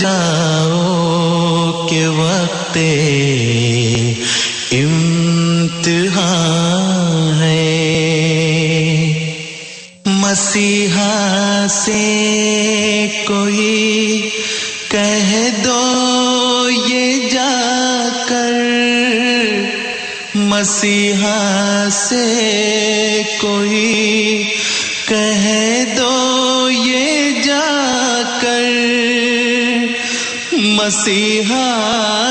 جاؤ کے وقت ہے مسیحا سے کوئی کہہ دو یہ جا کر مسیحا سے کوئی مسیحا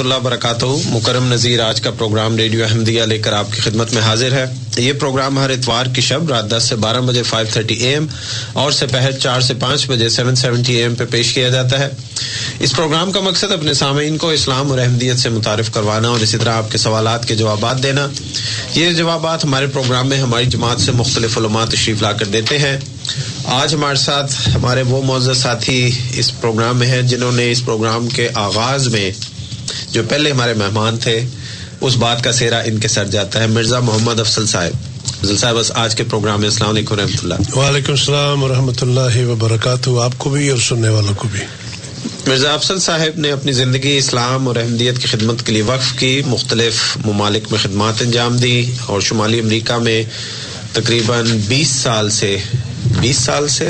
اللہ وبرکاتہ مکرم نظیر آج کا پروگرام ریڈیو احمدیہ لے کر آپ کی خدمت میں حاضر ہے یہ پروگرام ہر اتوار کی شب رات دس سے بارہ بجے فائیو تھرٹی اے ایم اور سپہر چار سے پانچ بجے سیون سیونٹی اے ایم پہ پیش کیا جاتا ہے اس پروگرام کا مقصد اپنے سامعین کو اسلام اور احمدیت سے متعارف کروانا اور اسی طرح آپ کے سوالات کے جوابات دینا یہ جوابات ہمارے پروگرام میں ہماری جماعت سے مختلف علومات تشریف لا کر دیتے ہیں آج ہمارے ساتھ ہمارے وہ معزز ساتھی اس پروگرام میں ہیں جنہوں نے اس پروگرام کے آغاز میں جو پہلے ہمارے مہمان تھے اس بات کا سیرا ان کے سر جاتا ہے مرزا محمد صاحب آج کے پروگرام میں السلام و رحمۃ اللہ وبرکاتہ آپ کو بھی اور سننے والوں کو بھی مرزا افسل صاحب نے اپنی زندگی اسلام اور احمدیت کی خدمت کے لیے وقف کی مختلف ممالک میں خدمات انجام دی اور شمالی امریکہ میں تقریباً بیس سال سے بیس سال سے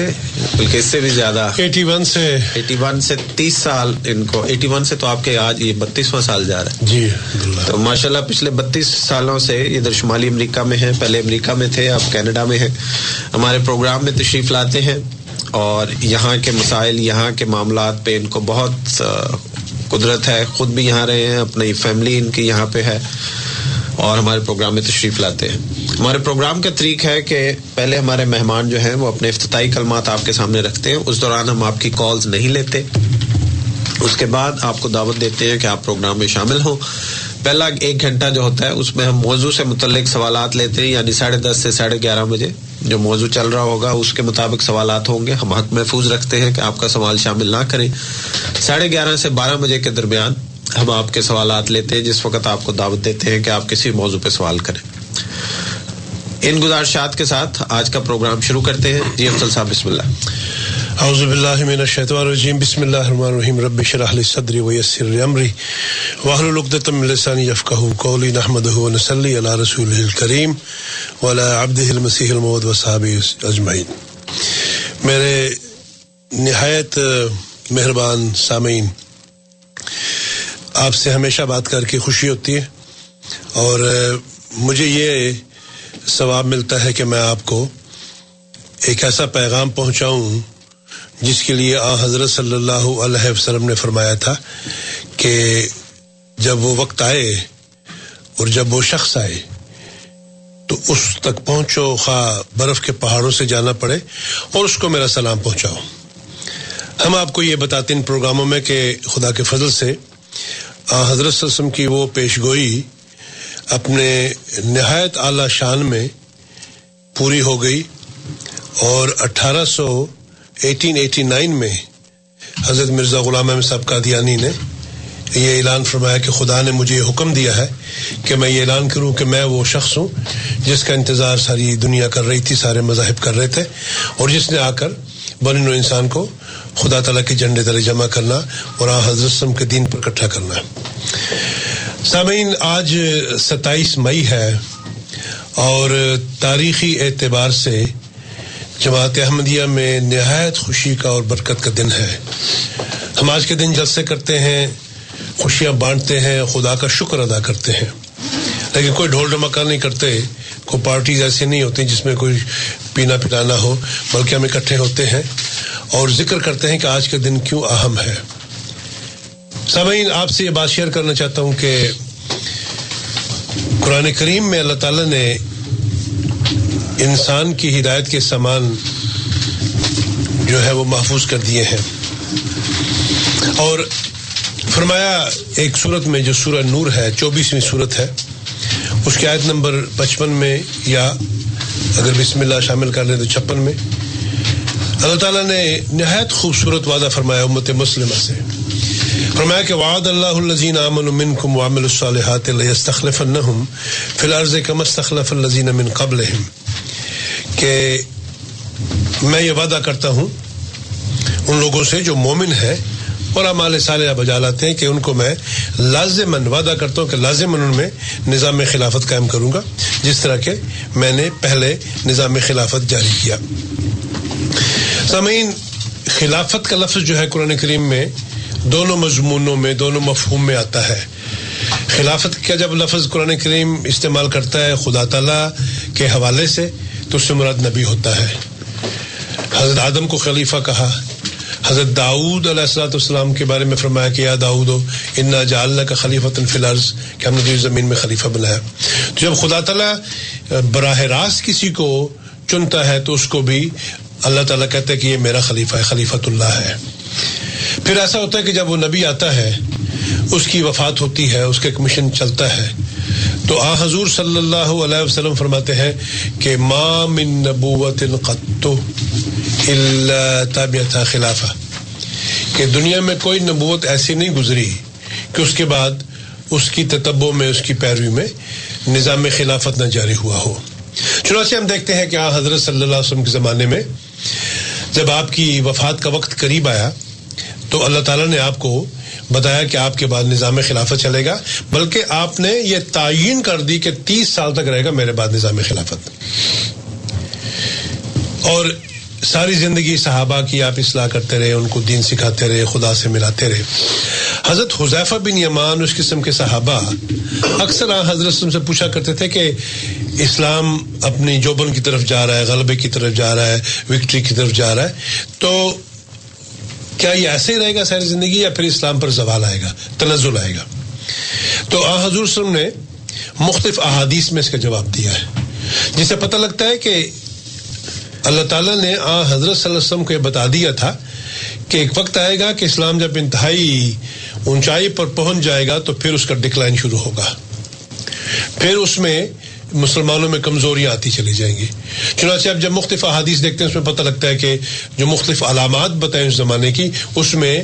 بلکہ اس سے بھی زیادہ ایٹی ون سے ایٹی ون سے تیس سال ان کو ایٹی ون سے تو آپ کے آج یہ بتیسواں سال جا رہا ہے جی تو ماشاء اللہ پچھلے بتیس سالوں سے یہ در شمالی امریکہ میں ہیں پہلے امریکہ میں تھے اب کینیڈا میں ہیں ہمارے پروگرام میں تشریف لاتے ہیں اور یہاں کے مسائل یہاں کے معاملات پہ ان کو بہت قدرت ہے خود بھی یہاں رہے ہیں اپنی فیملی ان کی یہاں پہ ہے اور ہمارے پروگرام میں تشریف لاتے ہیں ہمارے پروگرام کا طریق ہے کہ پہلے ہمارے مہمان جو ہیں وہ اپنے افتتاحی کلمات آپ کے سامنے رکھتے ہیں اس دوران ہم آپ کی کالز نہیں لیتے اس کے بعد آپ کو دعوت دیتے ہیں کہ آپ پروگرام میں شامل ہوں پہلا ایک گھنٹہ جو ہوتا ہے اس میں ہم موضوع سے متعلق سوالات لیتے ہیں یعنی ساڑھے دس سے ساڑھے گیارہ بجے جو موضوع چل رہا ہوگا اس کے مطابق سوالات ہوں گے ہم حق محفوظ رکھتے ہیں کہ آپ کا سوال شامل نہ کریں ساڑھے گیارہ سے بارہ بجے کے درمیان ہم آپ کے سوالات لیتے ہیں جس وقت آپ کو دعوت دیتے ہیں کہ آپ کسی موضوع پہ سوال کریں ان گزارشات کے ساتھ آج کا پروگرام شروع کرتے ہیں جی افضل صاحب بسم اللہ اعوذ باللہ من الشیطان الرجیم بسم اللہ الرحمن الرحیم رب شرح لی صدری ویسر لی امری وحل لقدت من لسانی یفقہ قولی نحمده ونسلی علی رسول کریم ولا عبده المسیح المود وصحابی اجمعین میرے نہایت مہربان سامعین آپ سے ہمیشہ بات کر کے خوشی ہوتی ہے اور مجھے یہ ثواب ملتا ہے کہ میں آپ کو ایک ایسا پیغام پہنچاؤں جس کے لیے آ حضرت صلی اللہ علیہ وسلم نے فرمایا تھا کہ جب وہ وقت آئے اور جب وہ شخص آئے تو اس تک پہنچو خواہ برف کے پہاڑوں سے جانا پڑے اور اس کو میرا سلام پہنچاؤ ہم آپ کو یہ بتاتے ہیں ان پروگراموں میں کہ خدا کے فضل سے حضرت وسلم کی وہ پیشگوئی اپنے نہایت اعلی شان میں پوری ہو گئی اور اٹھارہ سو ایٹین ایٹی نائن میں حضرت مرزا غلام احمد صاحب قادیانی نے یہ اعلان فرمایا کہ خدا نے مجھے یہ حکم دیا ہے کہ میں یہ اعلان کروں کہ میں وہ شخص ہوں جس کا انتظار ساری دنیا کر رہی تھی سارے مذاہب کر رہے تھے اور جس نے آ کر بنن و انسان کو خدا تعالیٰ کے جنڈے تلے جمع کرنا اور حضرت سم کے دین پر اکٹھا کرنا سامین آج ستائیس مئی ہے اور تاریخی اعتبار سے جماعت احمدیہ میں نہایت خوشی کا اور برکت کا دن ہے ہم آج کے دن جلسے کرتے ہیں خوشیاں بانٹتے ہیں خدا کا شکر ادا کرتے ہیں لیکن کوئی ڈھول ڈمکا نہیں کرتے کو پارٹیز ایسی نہیں ہوتی جس میں کوئی پینا پلانا ہو بلکہ ہم اکٹھے ہوتے ہیں اور ذکر کرتے ہیں کہ آج کا دن کیوں اہم ہے سامعین آپ سے یہ بات شیئر کرنا چاہتا ہوں کہ قرآن کریم میں اللہ تعالیٰ نے انسان کی ہدایت کے سامان جو ہے وہ محفوظ کر دیے ہیں اور فرمایا ایک صورت میں جو سورہ نور ہے چوبیسویں صورت ہے اس کی آیت نمبر پچپن میں یا اگر بسم اللہ شامل کر لیں تو چھپن میں اللہ تعالیٰ نے نہایت خوبصورت وعدہ فرمایا امت مسلمہ سے فرمایا کہ وعد اللہ الزین امن المن کم عامل الصالحات تخلف النحم فی الارض کم الزین امن قبل کہ میں یہ وعدہ کرتا ہوں ان لوگوں سے جو مومن ہے اور امال سال بجا لاتے ہیں کہ ان کو میں لازمن وعدہ کرتا ہوں کہ لازمن ان میں نظام خلافت قائم کروں گا جس طرح کہ میں نے پہلے نظام خلافت جاری کیا سامعین خلافت کا لفظ جو ہے قرآن کریم میں دونوں مضمونوں میں دونوں مفہوم میں آتا ہے خلافت کا جب لفظ قرآن کریم استعمال کرتا ہے خدا تعالیٰ کے حوالے سے تو اس سے مراد نبی ہوتا ہے حضرت آدم کو خلیفہ کہا حضرت داؤد علیہ والسلام کے بارے میں فرمایا کہ یا داؤد انا کا خلیفہ بنایا تو جب خدا تعالیٰ براہ راست کسی کو چنتا ہے تو اس کو بھی اللہ تعالیٰ کہتا ہے کہ یہ میرا خلیفہ ہے خلیفۃ اللہ ہے پھر ایسا ہوتا ہے کہ جب وہ نبی آتا ہے اس کی وفات ہوتی ہے اس کا کمیشن چلتا ہے تو آ حضور صلی اللہ علیہ وسلم فرماتے ہیں کہ ما من نبوت قط الا تابعتها خلافہ کہ دنیا میں کوئی نبوت ایسی نہیں گزری کہ اس کے بعد اس کی تتبع میں اس کی پیروی میں نظام خلافت نہ جاری ہوا ہو چنانچہ ہم دیکھتے ہیں کہ آ حضرت صلی اللہ علیہ وسلم کے زمانے میں جب آپ کی وفات کا وقت قریب آیا تو اللہ تعالیٰ نے آپ کو بتایا کہ آپ کے بعد نظام خلافت چلے گا بلکہ آپ نے یہ تعین کر دی کہ تیس سال تک رہے گا میرے بعد نظام خلافت اور ساری زندگی صحابہ کی آپ اصلاح کرتے رہے ان کو دین سکھاتے رہے خدا سے ملاتے رہے حضرت حذیفہ بن یمان اس قسم کے صحابہ اکثر حضرت سے پوچھا کرتے تھے کہ اسلام اپنی جوبن کی طرف جا رہا ہے غلبے کی طرف جا رہا ہے وکٹری کی طرف جا رہا ہے تو کیا یہ ایسے ہی رہے گا ساری زندگی یا پھر اسلام پر زوال آئے گا تنزل آئے گا تو آ وسلم نے مختلف احادیث میں اس کا جواب دیا ہے جسے پتہ لگتا ہے کہ اللہ تعالیٰ نے آ حضرت صلی اللہ علیہ وسلم کو یہ بتا دیا تھا کہ ایک وقت آئے گا کہ اسلام جب انتہائی اونچائی پر پہنچ جائے گا تو پھر اس کا ڈکلائن شروع ہوگا پھر اس میں مسلمانوں میں کمزوریاں آتی چلی جائیں گی چنانچہ اب جب مختلف احادیث دیکھتے ہیں اس میں پتہ لگتا ہے کہ جو مختلف علامات بتائیں اس زمانے کی اس میں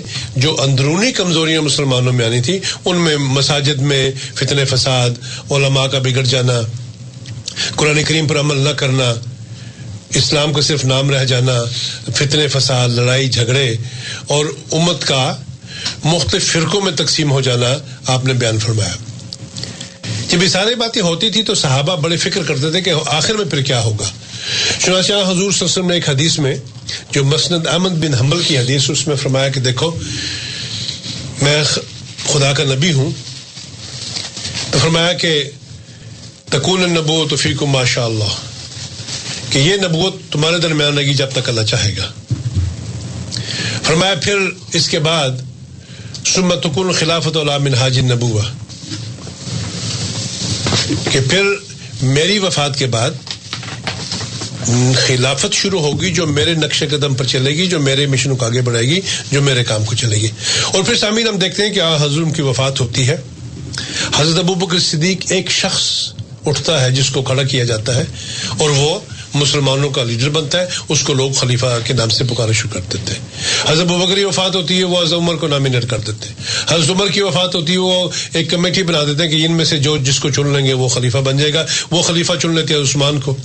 جو اندرونی کمزوریاں مسلمانوں میں آنی تھیں ان میں مساجد میں فتن فساد علماء کا بگڑ جانا قرآن کریم پر عمل نہ کرنا اسلام کا صرف نام رہ جانا فتن فساد لڑائی جھگڑے اور امت کا مختلف فرقوں میں تقسیم ہو جانا آپ نے بیان فرمایا جب یہ ساری باتیں ہوتی تھی تو صحابہ بڑے فکر کرتے تھے کہ آخر میں پھر کیا ہوگا شنا شاہ حضور وسلم نے ایک حدیث میں جو مسند احمد بن حمل کی حدیث اس میں فرمایا کہ دیکھو میں خدا کا نبی ہوں تو فرمایا کہ تکون ماشاء اللہ کہ یہ نبوت تمہارے درمیان جب تک اللہ چاہے گا فرمایا پھر اس کے بعد خلافت علام حاج نبو کہ پھر میری وفات کے بعد خلافت شروع ہوگی جو میرے نقش قدم پر چلے گی جو میرے مشن کو آگے بڑھائے گی جو میرے کام کو چلے گی اور پھر سامین ہم دیکھتے ہیں کہ حضرت کی وفات ہوتی ہے حضرت ابو بکر صدیق ایک شخص اٹھتا ہے جس کو کھڑا کیا جاتا ہے اور وہ مسلمانوں کا لیڈر بنتا ہے اس کو لوگ خلیفہ کے نام سے پکارا شروع کر دیتے ہیں حضرت بکری بکر کی وفات ہوتی ہے وہ حضرت عمر کو نامینیٹ کر دیتے ہیں حضرت عمر کی وفات ہوتی ہے وہ ایک کمیٹی بنا دیتے ہیں کہ ان میں سے جو جس کو چن لیں گے وہ خلیفہ بن جائے گا وہ خلیفہ چن لیتے ہیں عثمان کو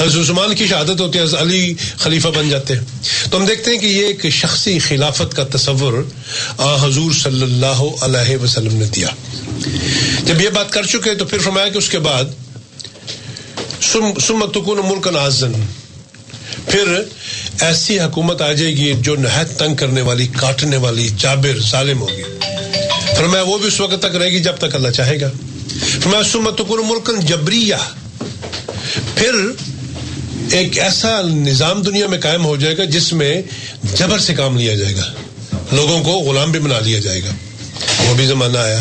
حضرت عثمان کی شہادت ہوتی ہے حضرت علی خلیفہ بن جاتے ہیں تو ہم دیکھتے ہیں کہ یہ ایک شخصی خلافت کا تصور آ حضور صلی اللہ علیہ وسلم نے دیا جب یہ بات کر چکے تو پھر فرمایا کہ اس کے بعد سمتکون ملک ایسی حکومت آ جائے گی جو نہایت تنگ کرنے والی کاٹنے والی جابر ظالم ہوگی میں وہ بھی اس وقت تک رہے گی جب تک اللہ چاہے گا میں سمتکون ملک جبریہ پھر ایک ایسا نظام دنیا میں قائم ہو جائے گا جس میں جبر سے کام لیا جائے گا لوگوں کو غلام بھی بنا لیا جائے گا وہ بھی زمانہ آیا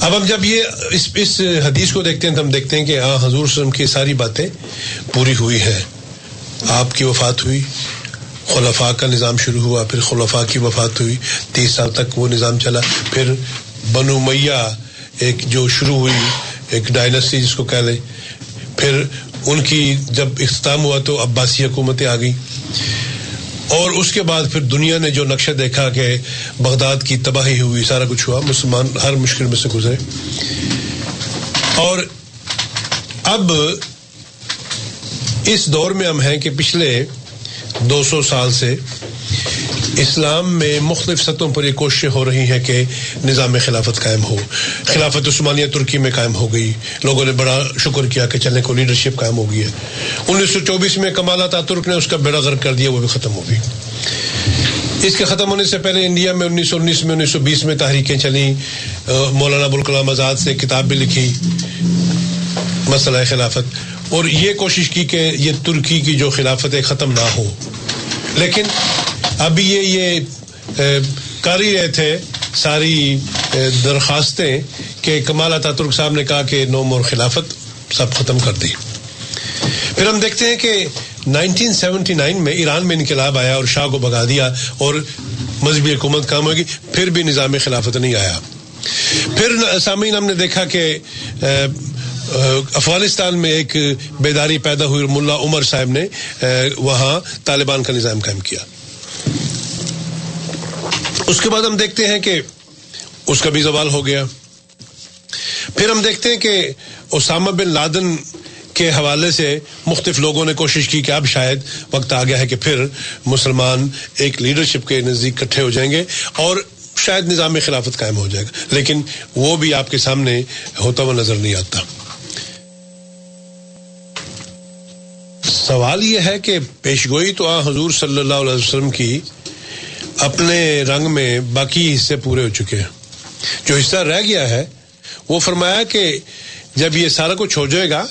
اب اب جب یہ اس اس حدیث کو دیکھتے ہیں تو ہم دیکھتے ہیں کہ ہاں حضور وسلم کی ساری باتیں پوری ہوئی ہیں آپ کی وفات ہوئی خلفاء کا نظام شروع ہوا پھر خلفاء کی وفات ہوئی تیس سال تک وہ نظام چلا پھر بنو میاں ایک جو شروع ہوئی ایک ڈائنسٹی جس کو کہہ لیں پھر ان کی جب اختتام ہوا تو عباسی حکومتیں آ گئیں اور اس کے بعد پھر دنیا نے جو نقشہ دیکھا کہ بغداد کی تباہی ہوئی سارا کچھ ہوا مسلمان ہر مشکل میں سے گزرے اور اب اس دور میں ہم ہیں کہ پچھلے دو سو سال سے جی۔ اسلام میں مختلف سطحوں پر یہ کوششیں ہو رہی ہیں کہ نظام خلافت قائم ہو خلافت عثمانیہ ترکی میں قائم ہو گئی لوگوں نے بڑا شکر کیا کہ چلنے کو لیڈرشپ قائم ہو گئی ہے انیس سو چوبیس میں کمالا ترک نے اس کا بیڑا غرق کر دیا وہ بھی ختم ہو گئی اس کے ختم ہونے سے پہلے انڈیا میں انیس سو انیس میں انیس سو بیس میں تحریکیں چلیں مولانا ابوالکلام آزاد سے کتاب بھی لکھی مسئلہ خلافت اور یہ کوشش کی کہ یہ ترکی کی جو خلافت ہے ختم نہ ہو لیکن ابھی یہ یہ کر ہی رہے تھے ساری درخواستیں کہ کمال اتا ترک صاحب نے کہا کہ نوم اور خلافت سب ختم کر دی پھر ہم دیکھتے ہیں کہ نائنٹین سیونٹی نائن میں ایران میں انقلاب آیا اور شاہ کو بگا دیا اور مذہبی حکومت کام ہوگی پھر بھی نظام خلافت نہیں آیا پھر سامعین ہم نے دیکھا کہ افغانستان میں ایک بیداری پیدا ہوئی اور ملا عمر صاحب نے وہاں طالبان کا نظام قائم کیا اس کے بعد ہم دیکھتے ہیں کہ اس کا بھی زوال ہو گیا پھر ہم دیکھتے ہیں کہ اسامہ بن لادن کے حوالے سے مختلف لوگوں نے کوشش کی کہ اب شاید وقت آ گیا ہے کہ پھر مسلمان ایک لیڈرشپ کے نزدیک کٹھے ہو جائیں گے اور شاید نظام خلافت قائم ہو جائے گا لیکن وہ بھی آپ کے سامنے ہوتا ہوا نظر نہیں آتا سوال یہ ہے کہ پیشگوئی تو آ حضور صلی اللہ علیہ وسلم کی اپنے رنگ میں باقی حصے پورے ہو چکے ہیں جو حصہ رہ گیا ہے وہ فرمایا کہ جب یہ سارا کچھ ہو جائے گا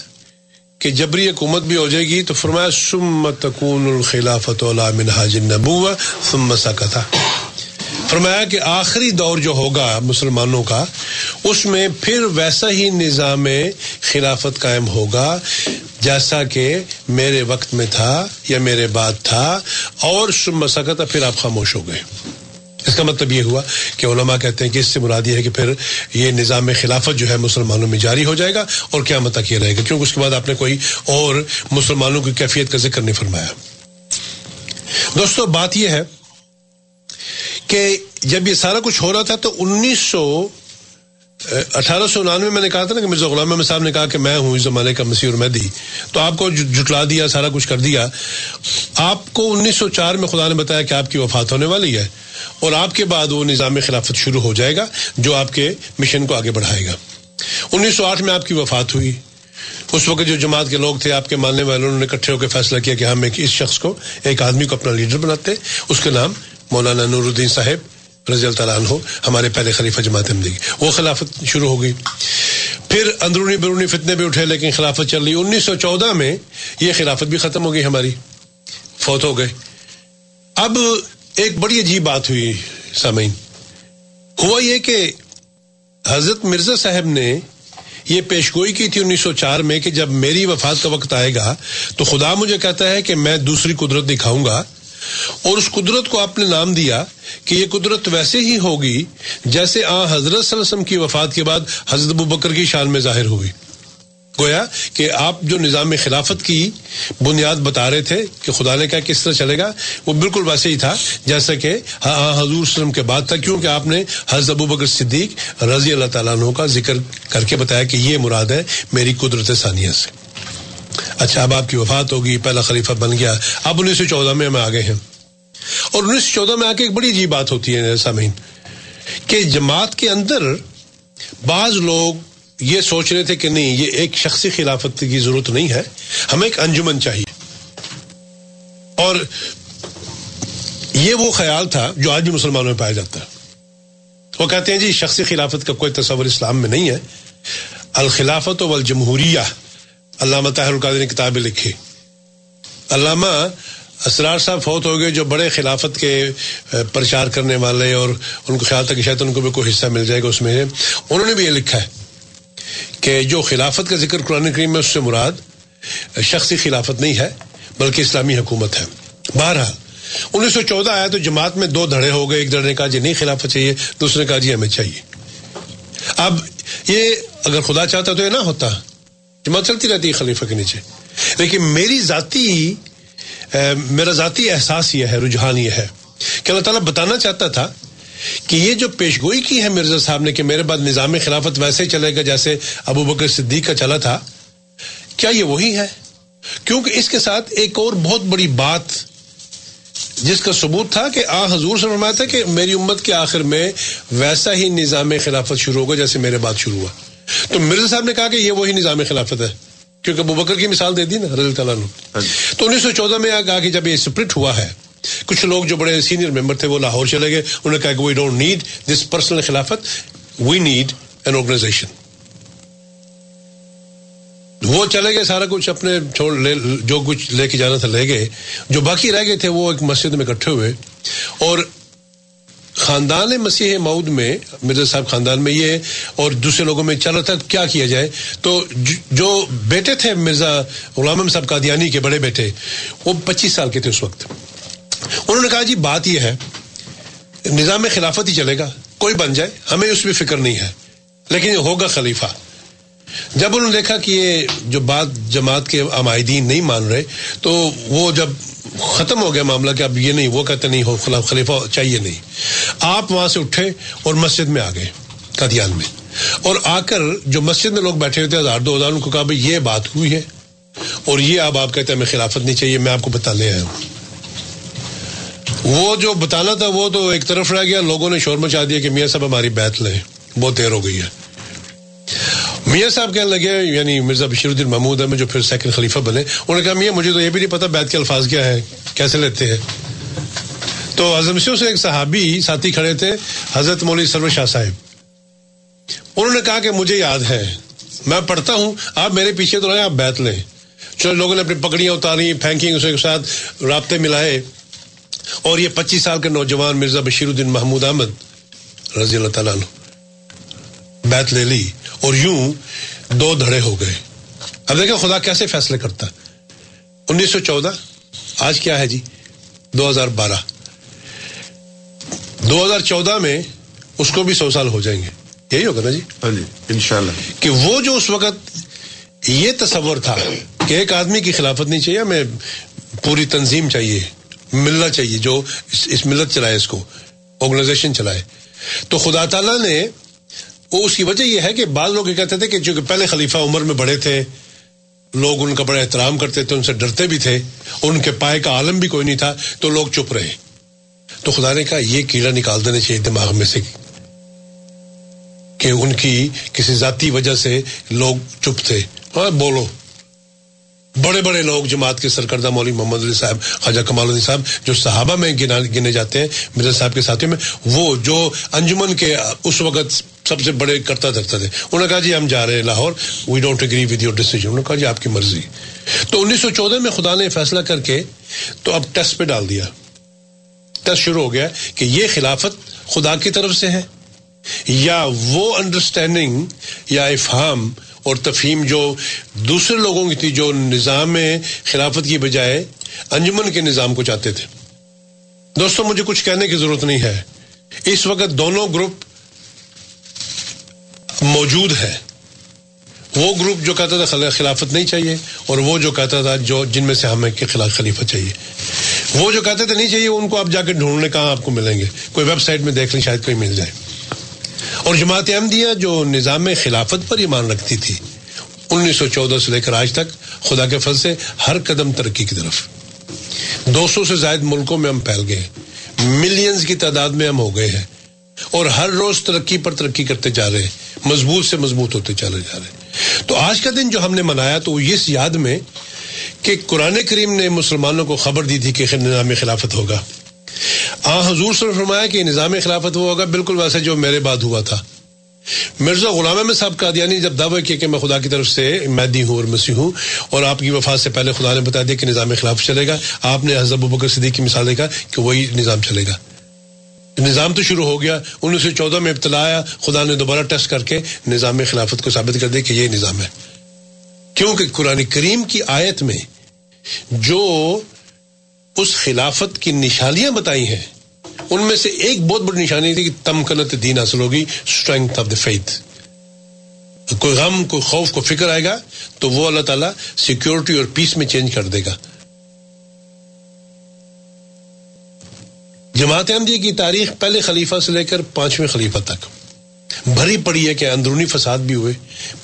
کہ جبری حکومت بھی ہو جائے گی تو فرمایا الخلافت سمتہ فرمایا کہ آخری دور جو ہوگا مسلمانوں کا اس میں پھر ویسا ہی نظام خلافت قائم ہوگا جیسا کہ میرے وقت میں تھا یا میرے بعد تھا اور پھر آپ خاموش ہو گئے اس کا مطلب یہ ہوا کہ علماء کہتے ہیں کہ اس سے یہ ہے کہ پھر یہ نظام خلافت جو ہے مسلمانوں میں جاری ہو جائے گا اور کیا یہ رہے گا کیونکہ اس کے بعد آپ نے کوئی اور مسلمانوں کی کیفیت کا ذکر نہیں فرمایا دوستو بات یہ ہے کہ جب یہ سارا کچھ ہو رہا تھا تو انیس سو اٹھارہ سو انانوے میں نے کہا تھا نا کہ مرزا غلام احمد صاحب نے کہا کہ میں ہوں اس زمانے کا مسیح اور مہدی تو آپ کو جٹلا دیا سارا کچھ کر دیا آپ کو انیس سو چار میں خدا نے بتایا کہ آپ کی وفات ہونے والی ہے اور آپ کے بعد وہ نظام خلافت شروع ہو جائے گا جو آپ کے مشن کو آگے بڑھائے گا انیس سو آٹھ میں آپ کی وفات ہوئی اس وقت جو جماعت کے لوگ تھے آپ کے ماننے والے انہوں نے اکٹھے ہو کے فیصلہ کیا کہ ہم ایک اس شخص کو ایک آدمی کو اپنا لیڈر بناتے اس کا نام مولانا نور الدین صاحب رضی تعالیٰ ہو ہمارے پہلے خلیفہ جماعت ہم دیکھیں وہ خلافت شروع ہو گئی پھر اندرونی برونی فتنے بھی اٹھے لیکن خلافت چل رہی انیس سو چودہ میں یہ خلافت بھی ختم ہو گئی ہماری فوت ہو گئے اب ایک بڑی عجیب بات ہوئی سامعین ہوا یہ کہ حضرت مرزا صاحب نے یہ پیشگوئی کی تھی انیس سو چار میں کہ جب میری وفات کا وقت آئے گا تو خدا مجھے کہتا ہے کہ میں دوسری قدرت دکھاؤں گا اور اس قدرت کو آپ نے نام دیا کہ یہ قدرت ویسے ہی ہوگی جیسے آ حضرت صلی اللہ علیہ وسلم کی وفات کے بعد حضرت ابو بکر کی شان میں ظاہر ہوئی گویا کہ آپ جو نظام خلافت کی بنیاد بتا رہے تھے کہ خدا نے کیا کس طرح چلے گا وہ بالکل ویسے ہی تھا جیسا کہ ہاں حضور وسلم کے بعد تھا کیونکہ آپ نے حضرت ابو بکر صدیق رضی اللہ تعالیٰ عنہ کا ذکر کر کے بتایا کہ یہ مراد ہے میری قدرت ثانیہ سے اچھا اب آپ کی وفات ہوگی پہلا خلیفہ بن گیا اب انیس سو چودہ میں ہم آگے ہیں اور انیس سو چودہ میں آ کے ایک بڑی عجیب بات ہوتی ہے سامعین کہ جماعت کے اندر بعض لوگ یہ سوچ رہے تھے کہ نہیں یہ ایک شخصی خلافت کی ضرورت نہیں ہے ہمیں ایک انجمن چاہیے اور یہ وہ خیال تھا جو آج بھی مسلمانوں میں پایا جاتا ہے وہ کہتے ہیں جی شخصی خلافت کا کوئی تصور اسلام میں نہیں ہے الخلافت و الجمہوریہ علامہ طاہر القادری نے کتابیں لکھی علامہ اسرار صاحب فوت ہو گئے جو بڑے خلافت کے پرچار کرنے والے اور ان کو خیال تھا کہ شاید ان کو بھی کوئی حصہ مل جائے گا اس میں انہوں نے بھی یہ لکھا ہے کہ جو خلافت کا ذکر قرآن کریم میں اس سے مراد شخصی خلافت نہیں ہے بلکہ اسلامی حکومت ہے بہرحال انیس سو چودہ آیا تو جماعت میں دو دھڑے ہو گئے ایک دھڑے نے کہا جی نہیں خلافت چاہیے دوسرے نے کہا جی ہمیں چاہیے اب یہ اگر خدا چاہتا تو یہ نہ ہوتا جماعت مطلب چلتی رہتی ہے خلیفہ کے نیچے لیکن میری ذاتی میرا ذاتی احساس یہ ہے رجحان یہ ہے کہ اللہ تعالیٰ بتانا چاہتا تھا کہ یہ جو پیشگوئی کی ہے مرزا صاحب نے کہ میرے بعد نظام خلافت ویسے ہی چلے گا جیسے ابو بکر صدیق کا چلا تھا کیا یہ وہی ہے کیونکہ اس کے ساتھ ایک اور بہت بڑی بات جس کا ثبوت تھا کہ آ حضور سے فرمایا تھا کہ میری امت کے آخر میں ویسا ہی نظام خلافت شروع ہوگا جیسے میرے بعد شروع ہوا تو مرزا صاحب نے کہا کہ یہ وہی نظام خلافت ہے کیونکہ بکر کی مثال دے دی نا رضی اللہ عنہ ہاں جی۔ تو انیس سو چودہ میں کہا کہ جب یہ سپرٹ ہوا ہے کچھ لوگ جو بڑے سینئر ممبر تھے وہ لاہور چلے گئے انہوں نے کہا کہ we don't need this personal خلافت وی نیڈ این آرگنائزیشن وہ چلے گئے سارا کچھ اپنے چھوڑ لے جو کچھ لے کے جانا تھا لے گئے جو باقی رہ گئے تھے وہ ایک مسجد میں اکٹھے ہوئے اور خاندان مسیح مود میں مرزا صاحب خاندان میں یہ اور دوسرے لوگوں میں چل رہا تھا کیا کیا جائے تو جو بیٹے تھے مرزا غلام صاحب قادیانی کے بڑے بیٹے وہ پچیس سال کے تھے اس وقت انہوں نے کہا جی بات یہ ہے نظام خلافت ہی چلے گا کوئی بن جائے ہمیں اس میں فکر نہیں ہے لیکن یہ ہوگا خلیفہ جب انہوں نے دیکھا کہ یہ جو بات جماعت کے عمائدین نہیں مان رہے تو وہ جب ختم ہو گیا معاملہ کہ اب یہ نہیں وہ کہتے نہیں ہو خلیفہ چاہیے نہیں آپ وہاں سے اٹھے اور مسجد میں آ گئے میں اور آ کر جو مسجد میں لوگ بیٹھے ہوئے تھے ہزار دو ہزار ان کو کہا بھائی یہ بات ہوئی ہے اور یہ اب آپ کہتے ہیں ہمیں خلافت نہیں چاہیے میں آپ کو بتا لے آیا ہوں وہ جو بتانا تھا وہ تو ایک طرف رہ گیا لوگوں نے شور مچا دیا کہ میاں صاحب ہماری بیت لیں بہت دیر ہو گئی ہے میاں صاحب کہنے لگے یعنی مرزا بشیر الدین محمود احمد جو پھر سیکنڈ خلیفہ بنے انہوں نے کہا میاں مجھے تو یہ بھی نہیں پتا بیت کے الفاظ کیا ہے کیسے لیتے ہیں تو عظم سے ایک صحابی ساتھی کھڑے تھے حضرت مولوی شاہ صاحب انہوں نے کہا کہ مجھے یاد ہے میں پڑھتا ہوں آپ میرے پیچھے تو رہے آپ بیت لیں چلو لوگوں نے اپنی پکڑیاں اتاری پھینکی اسے کے ساتھ رابطے ملائے اور یہ پچیس سال کے نوجوان مرزا بشیر الدین محمود احمد رضی اللہ تعالیٰ بیت لے لی اور یوں دو دھڑے ہو گئے اب دیکھیں خدا کیسے فیصلے کرتا ہے انیس سو چودہ آج کیا ہے جی دو ہزار بارہ دو ہزار چودہ میں اس کو بھی سو سال ہو جائیں گے یہی ہوگا نا جی؟ ہاں جی، ان شاء اللہ کہ وہ جو اس وقت یہ تصور تھا کہ ایک آدمی کی خلافت نہیں چاہیے ہمیں پوری تنظیم چاہیے ملنا چاہیے جو اس ملت چلائے اس کو آرگنائزیشن چلائے تو خدا تعالیٰ نے اس کی وجہ یہ ہے کہ بعض لوگ یہ کہتے تھے کہ پہلے خلیفہ عمر میں بڑے تھے لوگ ان کا بڑا احترام کرتے تھے ان سے ڈرتے بھی تھے ان کے پائے کا عالم بھی کوئی نہیں تھا تو لوگ چپ رہے تو خدا نے کہا یہ کیڑا نکال دینا چاہیے دماغ میں سے کہ ان کی کسی ذاتی وجہ سے لوگ چپ تھے ہاں، بولو بڑے بڑے لوگ جماعت کے سرکردہ مولوی محمد علی صاحب خواجہ کمال علی صاحب جو صحابہ میں گنے جاتے ہیں مرزا صاحب کے ساتھیوں میں وہ جو انجمن کے اس وقت سب سے بڑے کرتا دھرتا تھے انہوں نے کہا جی ہم جا رہے ہیں Lahore we don't agree with your decision انہوں نے کہا جی آپ کی مرضی تو انیس سو چودہ میں خدا نے فیصلہ کر کے تو اب ٹیسٹ ٹیسٹ پہ ڈال دیا شروع ہو گیا کہ یہ خلافت خدا کی طرف سے ہے یا وہ انڈرسٹینڈنگ یا افہام اور تفہیم جو دوسرے لوگوں کی تھی جو نظام خلافت کی بجائے انجمن کے نظام کو چاہتے تھے دوستوں مجھے کچھ کہنے کی ضرورت نہیں ہے اس وقت دونوں گروپ موجود ہے وہ گروپ جو کہتا تھا خلافت نہیں چاہیے اور وہ جو کہتا تھا جو جن میں سے ہمیں کے خلاف خلیفہ چاہیے وہ جو کہتے تھے نہیں چاہیے ان کو آپ جا کے ڈھونڈنے کہاں آپ کو ملیں گے کوئی ویب سائٹ میں دیکھ لیں شاید کوئی مل جائے اور جماعت احمدیہ جو نظام خلافت پر ایمان رکھتی تھی انیس سو چودہ سے لے کر آج تک خدا کے فضل سے ہر قدم ترقی کی طرف دو سو سے زائد ملکوں میں ہم پھیل گئے ہیں ملینز کی تعداد میں ہم ہو گئے ہیں اور ہر روز ترقی پر ترقی کرتے جا رہے ہیں مضبوط سے مضبوط ہوتے چلے جا رہے تو آج کا دن جو ہم نے منایا تو اس یاد میں کہ قرآن کریم نے مسلمانوں کو خبر دی تھی کہ نظام خلافت ہوگا آ حضور فرمایا کہ نظام خلافت وہ ہوگا بالکل ویسے جو میرے بعد ہوا تھا مرزا غلام میں صاحب کا دیانی یعنی جب دعویٰ کیا کہ میں خدا کی طرف سے میدی ہوں اور مسیح ہوں اور آپ کی وفات سے پہلے خدا نے بتا دیا کہ نظام خلاف چلے گا آپ نے حضرت بکر صدیق کی مثال دیکھا کہ وہی نظام چلے گا نظام تو شروع ہو گیا انیس سو چودہ میں ابتلا آیا خدا نے دوبارہ ٹیسٹ کر کے نظام خلافت کو ثابت کر دیا کہ یہ نظام ہے کیونکہ قرآن کریم کی آیت میں جو اس خلافت کی نشانیاں بتائی ہیں ان میں سے ایک بہت بڑی نشانی تھی کہ تمکنت دین حاصل ہوگی آف دا فیتھ کوئی غم کوئی خوف کو فکر آئے گا تو وہ اللہ تعالیٰ سیکورٹی اور پیس میں چینج کر دے گا جماعت احمدیہ کی تاریخ پہلے خلیفہ سے لے کر پانچویں خلیفہ تک بھری پڑی ہے کہ اندرونی فساد بھی ہوئے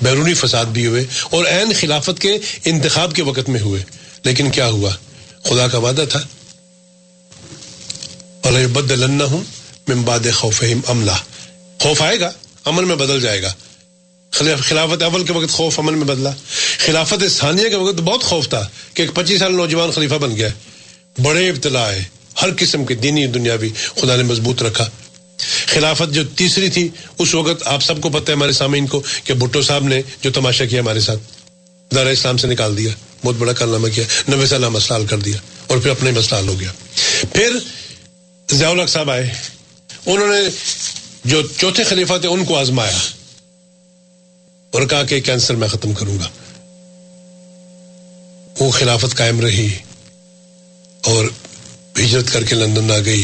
بیرونی فساد بھی ہوئے اور عین خلافت کے انتخاب کے وقت میں ہوئے لیکن کیا ہوا خدا کا وعدہ تھا ہوں میں باد خوف خوف آئے گا امن میں بدل جائے گا خلافت اول کے وقت خوف امن میں بدلا خلافت ثانیہ کے وقت بہت خوف تھا کہ ایک پچیس سال نوجوان خلیفہ بن گیا بڑے ابتلا ہے ہر قسم کے دینی دنیاوی خدا نے مضبوط رکھا خلافت جو تیسری تھی اس وقت آپ سب کو پتہ ہے ہمارے سامعین کو کہ بھٹو صاحب نے جو تماشا کیا ہمارے ساتھ دار اسلام سے نکال دیا بہت بڑا کارنامہ کیا نوے سال مسلال کر دیا اور پھر اپنے مسلال ہو گیا پھر ضیاء الحق صاحب آئے انہوں نے جو چوتھے خلیفہ تھے ان کو آزمایا اور کہا کہ کینسر میں ختم کروں گا وہ خلافت قائم رہی اور ہجرت کر کے لندن آ گئی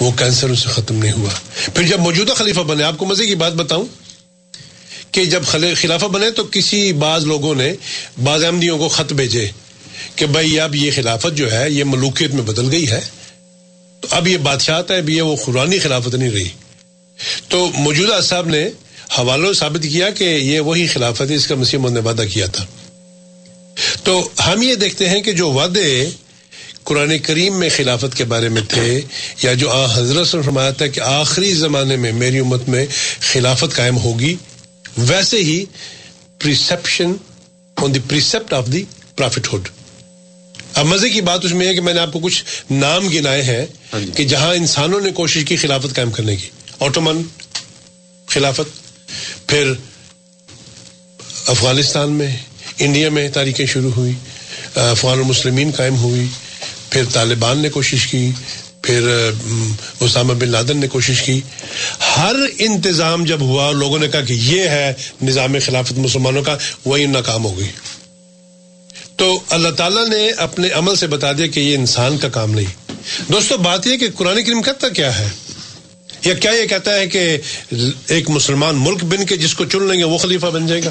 وہ کینسر اسے ختم نہیں ہوا پھر جب موجودہ خلیفہ بنے آپ کو مزے کی بات بتاؤں کہ جب خلافہ بنے تو کسی بعض لوگوں نے بعض احمدیوں کو خط بھیجے کہ بھائی اب یہ خلافت جو ہے یہ ملوکیت میں بدل گئی ہے تو اب یہ بادشاہت ہے اب یہ وہ قرآنی خلافت نہیں رہی تو موجودہ صاحب نے حوالوں ثابت کیا کہ یہ وہی خلافت ہے اس کا مسیح نے وعدہ کیا تھا تو ہم یہ دیکھتے ہیں کہ جو وعدے قرآن کریم میں خلافت کے بارے میں تھے یا جو آ حضرت نے فرمایا تھا کہ آخری زمانے میں میری امت میں خلافت قائم ہوگی ویسے ہی on the the of prophethood اب مزے کی بات اس میں ہے کہ میں نے آپ کو کچھ نام گنائے ہیں ہاں جی۔ کہ جہاں انسانوں نے کوشش کی خلافت قائم کرنے کی آٹومن خلافت پھر افغانستان میں انڈیا میں تاریخیں شروع ہوئی افغان مسلمین قائم ہوئی پھر طالبان نے کوشش کی پھر اسامہ بن لادن نے کوشش کی ہر انتظام جب ہوا لوگوں نے کہا کہ یہ ہے نظام خلافت مسلمانوں کا وہی ناکام ہو گئی تو اللہ تعالیٰ نے اپنے عمل سے بتا دیا کہ یہ انسان کا کام نہیں دوستو بات یہ کہ قرآن کریم کہتا کیا ہے یا کیا یہ کہتا ہے کہ ایک مسلمان ملک بن کے جس کو چن لیں گے وہ خلیفہ بن جائے گا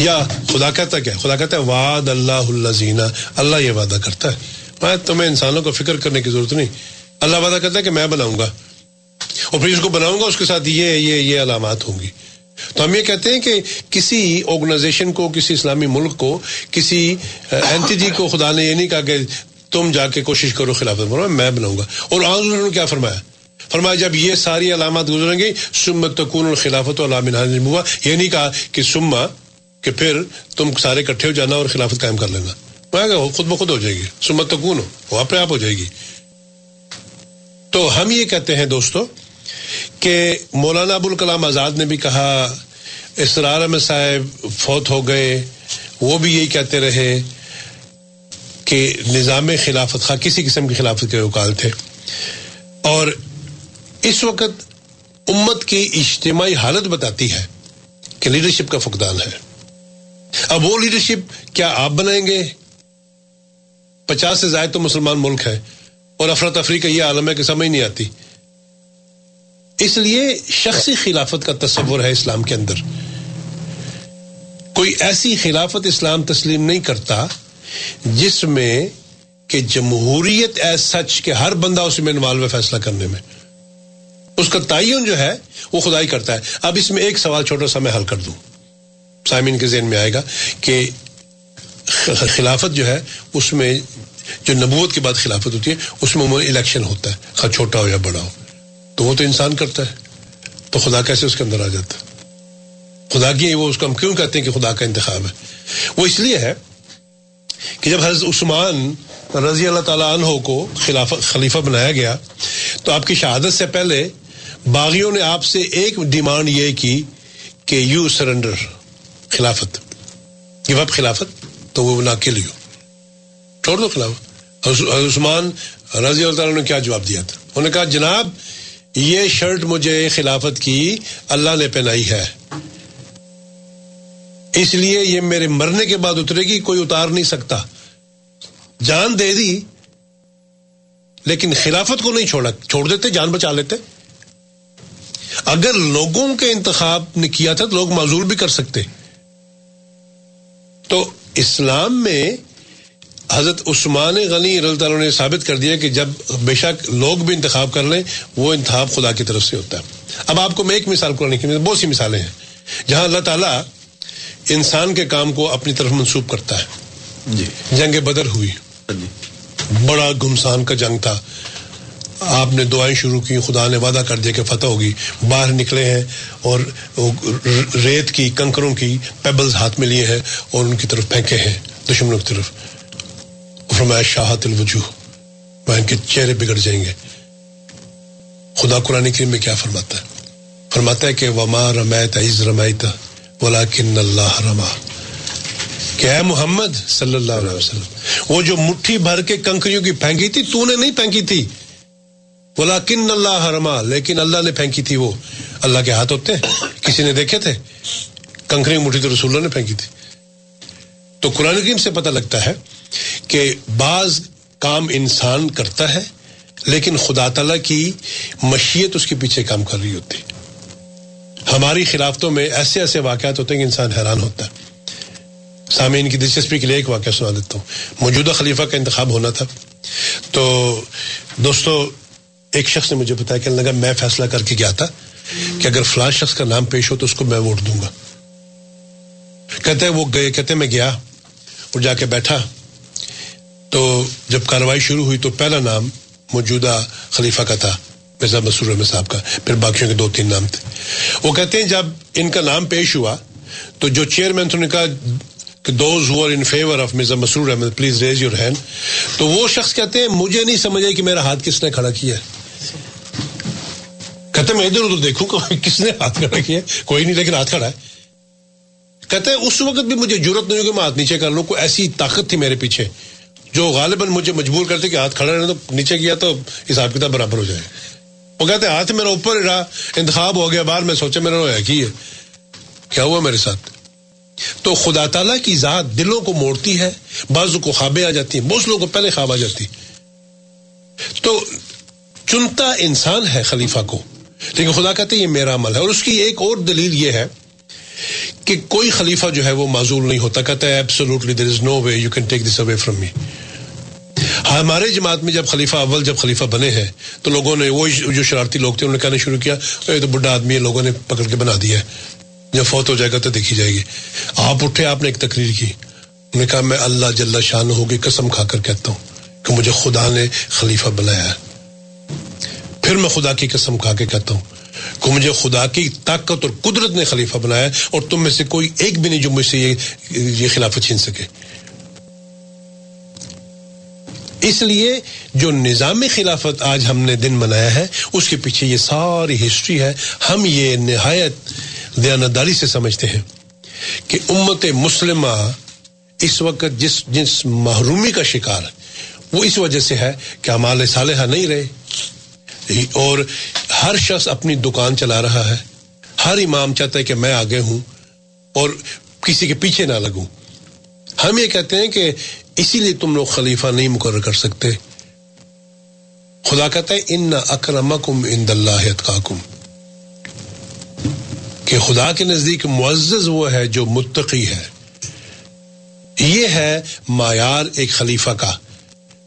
یا خدا کہتا کیا خدا کہتا ہے واد اللہ اللہ اللہ یہ وعدہ کرتا ہے میں تمہیں انسانوں کو فکر کرنے کی ضرورت نہیں اللہ وعدہ کرتا ہے کہ میں بناؤں گا اور پھر اس کو بناؤں گا اس کے ساتھ یہ یہ یہ علامات ہوں گی تو ہم یہ کہتے ہیں کہ کسی آرگنائزیشن کو کسی اسلامی ملک کو کسی اینتی جی کو خدا نے یہ نہیں کہا کہ تم جا کے کوشش کرو خلافت بناؤ میں بناؤں گا اور آج انہوں نے کیا فرمایا فرمایا جب یہ ساری علامات گزریں گی سمتکون اور خلافت علام علامہ یہ نہیں کہا کہ سما کہ پھر تم سارے اکٹھے ہو جانا اور خلافت قائم کر لینا خود بخود ہو جائے گی سمت تکون ہو وہ اپنے آپ ہو جائے گی تو ہم یہ کہتے ہیں دوستو کہ مولانا ابوالکلام آزاد نے بھی کہا اسرار صاحب فوت ہو گئے وہ بھی یہی کہتے رہے کہ نظام خلافت خواہ کسی قسم کی خلافت کے اوکال تھے اور اس وقت امت کی اجتماعی حالت بتاتی ہے کہ لیڈرشپ کا فقدان ہے اب وہ لیڈرشپ کیا آپ بنائیں گے پچاس سے زائد تو مسلمان ملک ہے اور افراتفری کا یہ عالم ہے کہ سمجھ نہیں آتی اس لیے شخصی خلافت کا تصور ہے اسلام کے اندر کوئی ایسی خلافت اسلام تسلیم نہیں کرتا جس میں کہ جمہوریت ایز سچ کہ ہر بندہ اس میں انوالو ہے فیصلہ کرنے میں اس کا تعین جو ہے وہ خدائی کرتا ہے اب اس میں ایک سوال چھوٹا سا میں حل کر دوں سائمین کے ذہن میں آئے گا کہ خلافت جو ہے اس میں جو نبوت کے بعد خلافت ہوتی ہے اس میں عموماً الیکشن ہوتا ہے خواہ چھوٹا ہو یا بڑا ہو تو وہ تو انسان کرتا ہے تو خدا کیسے اس کے اندر آ جاتا ہے خدا کی وہ اس کو ہم کیوں کہتے ہیں کہ خدا کا انتخاب ہے وہ اس لیے ہے کہ جب حضرت عثمان رضی اللہ تعالیٰ عنہ کو خلاف خلیفہ بنایا گیا تو آپ کی شہادت سے پہلے باغیوں نے آپ سے ایک ڈیمانڈ یہ کی کہ یو سرنڈر خلافت یہ اپ خلافت تو وہ نہ لو چھوڑ دو خلاف عثمان رضی اللہ تعالیٰ نے کیا جواب دیا تھا انہوں نے کہا جناب یہ شرٹ مجھے خلافت کی اللہ نے پہنائی ہے اس لیے یہ میرے مرنے کے بعد اترے گی کوئی اتار نہیں سکتا جان دے دی لیکن خلافت کو نہیں چھوڑا چھوڑ دیتے جان بچا لیتے اگر لوگوں کے انتخاب نے کیا تھا تو لوگ معذور بھی کر سکتے تو اسلام میں حضرت عثمان غنی رضی اللہ نے ثابت کر دیا کہ جب بے شک لوگ بھی انتخاب کر لیں وہ انتخاب خدا کی طرف سے ہوتا ہے اب آپ کو میں ایک مثال کرنے کی بہت سی مثالیں ہیں جہاں اللہ تعالیٰ انسان کے کام کو اپنی طرف منسوب کرتا ہے جی جنگ بدر ہوئی ہاں جی بڑا گمسان کا جنگ تھا آپ نے دعائیں شروع کی خدا نے وعدہ کر دیا کہ فتح ہوگی باہر نکلے ہیں اور ریت کی کنکروں کی پیبلز ہاتھ میں لیے ہیں اور ان کی طرف پھینکے ہیں دشمنوں کی طرف فرمایا شاہت الوجو کے چہرے بگڑ جائیں گے خدا قرآن کریم میں کیا فرماتا ہے فرماتا ہے کہ وما عز اللہ کہ اے محمد صلی اللہ علیہ وسلم وہ جو مٹھی بھر کے کنکریوں کی پھینکی تھی تو نے نہیں پھینکی تھی بولا کن اللہ حرما لیکن اللہ نے پھینکی تھی وہ اللہ کے ہاتھ ہوتے ہیں کسی نے دیکھے تھے کنکری مٹھی تو رسول نے پھینکی تھی تو قرآن کریم سے پتہ لگتا ہے ہے کہ بعض کام انسان کرتا لیکن خدا کی مشیت اس کے پیچھے کام کر رہی ہوتی ہماری خلافتوں میں ایسے ایسے واقعات ہوتے ہیں کہ انسان حیران ہوتا ہے سامعین کی دلچسپی کے لیے ایک واقعہ سنا دیتا ہوں موجودہ خلیفہ کا انتخاب ہونا تھا تو دوستو ایک شخص نے مجھے بتایا کہنے لگا میں فیصلہ کر کے گیا تھا کہ اگر فلاں شخص کا نام پیش ہو تو اس کو میں ووٹ دوں گا کہتے ہیں وہ گئے کہتے ہیں میں گیا اور جا کے بیٹھا تو جب کاروائی شروع ہوئی تو پہلا نام موجودہ خلیفہ کا تھا مرزا مسور احمد صاحب کا پھر باقیوں کے دو تین نام تھے وہ کہتے ہیں جب ان کا نام پیش ہوا تو جو چیئرمین تھا نے کہا کہ those who in favour of Mirza Masroor Ahmad please raise your hand تو وہ شخص کہتے ہیں مجھے نہیں سمجھے کہ میرا ہاتھ کس نے کھڑا کیا ہے کہتے میں ادھر ادھر دیکھوں کہ کس نے ہاتھ کھڑا کیا کوئی نہیں لیکن ہاتھ کھڑا ہے کہتے ہیں اس وقت بھی مجھے ضرورت نہیں ہوگی میں ہاتھ نیچے کر لوں کوئی ایسی طاقت تھی میرے پیچھے جو غالباً مجھے مجبور کرتے کہ ہاتھ کھڑا تو نیچے کیا تو حساب کتاب برابر ہو جائے وہ کہتے ہیں ہاتھ میرا اوپر رہا انتخاب ہو گیا بار میں سوچا میرا کیالی کی ذات دلوں کو موڑتی ہے بعضوں کو خوابیں آ جاتی ہیں بہت لوگوں کو پہلے خواب آ جاتی تو چنتا انسان ہے خلیفہ کو لیکن خدا کہتے ہیں یہ میرا عمل ہے اور اس کی ایک اور دلیل یہ ہے کہ کوئی خلیفہ جو ہے وہ معذول نہیں ہوتا کہتا ہے there is no way you can take this away from me ہمارے جماعت میں جب خلیفہ اول جب خلیفہ بنے ہیں تو لوگوں نے وہ جو شرارتی لوگ تھے انہوں نے کہنا شروع کیا یہ تو بڈھا آدمی ہے لوگوں نے پکڑ کے بنا دیا ہے جب فوت ہو جائے گا تو دیکھی جائے گی آپ اٹھے آپ نے ایک تقریر کی انہوں نے کہا میں اللہ جل شان ہوگی قسم کھا کر کہتا ہوں کہ مجھے خدا نے خلیفہ بنایا ہے پھر میں خدا کی قسم کھا کے کہتا ہوں کہ مجھے خدا کی طاقت اور قدرت نے خلیفہ بنایا اور تم میں سے کوئی ایک بھی نہیں جو مجھ سے یہ یہ خلافت چھین سکے اس لیے جو نظام خلافت آج ہم نے دن منایا ہے اس کے پیچھے یہ ساری ہسٹری ہے ہم یہ نہایت دیانداری سے سمجھتے ہیں کہ امت مسلمہ اس وقت جس جس محرومی کا شکار وہ اس وجہ سے ہے کہ ہم صالحہ نہیں رہے اور ہر شخص اپنی دکان چلا رہا ہے ہر امام چاہتا ہے کہ میں آگے ہوں اور کسی کے پیچھے نہ لگوں ہم یہ کہتے ہیں کہ اسی لیے تم لوگ خلیفہ نہیں مقرر کر سکتے خدا کہتا ہے ان نہ عند ان اتقاکم کہ خدا کے نزدیک معزز وہ ہے جو متقی ہے یہ ہے معیار ایک خلیفہ کا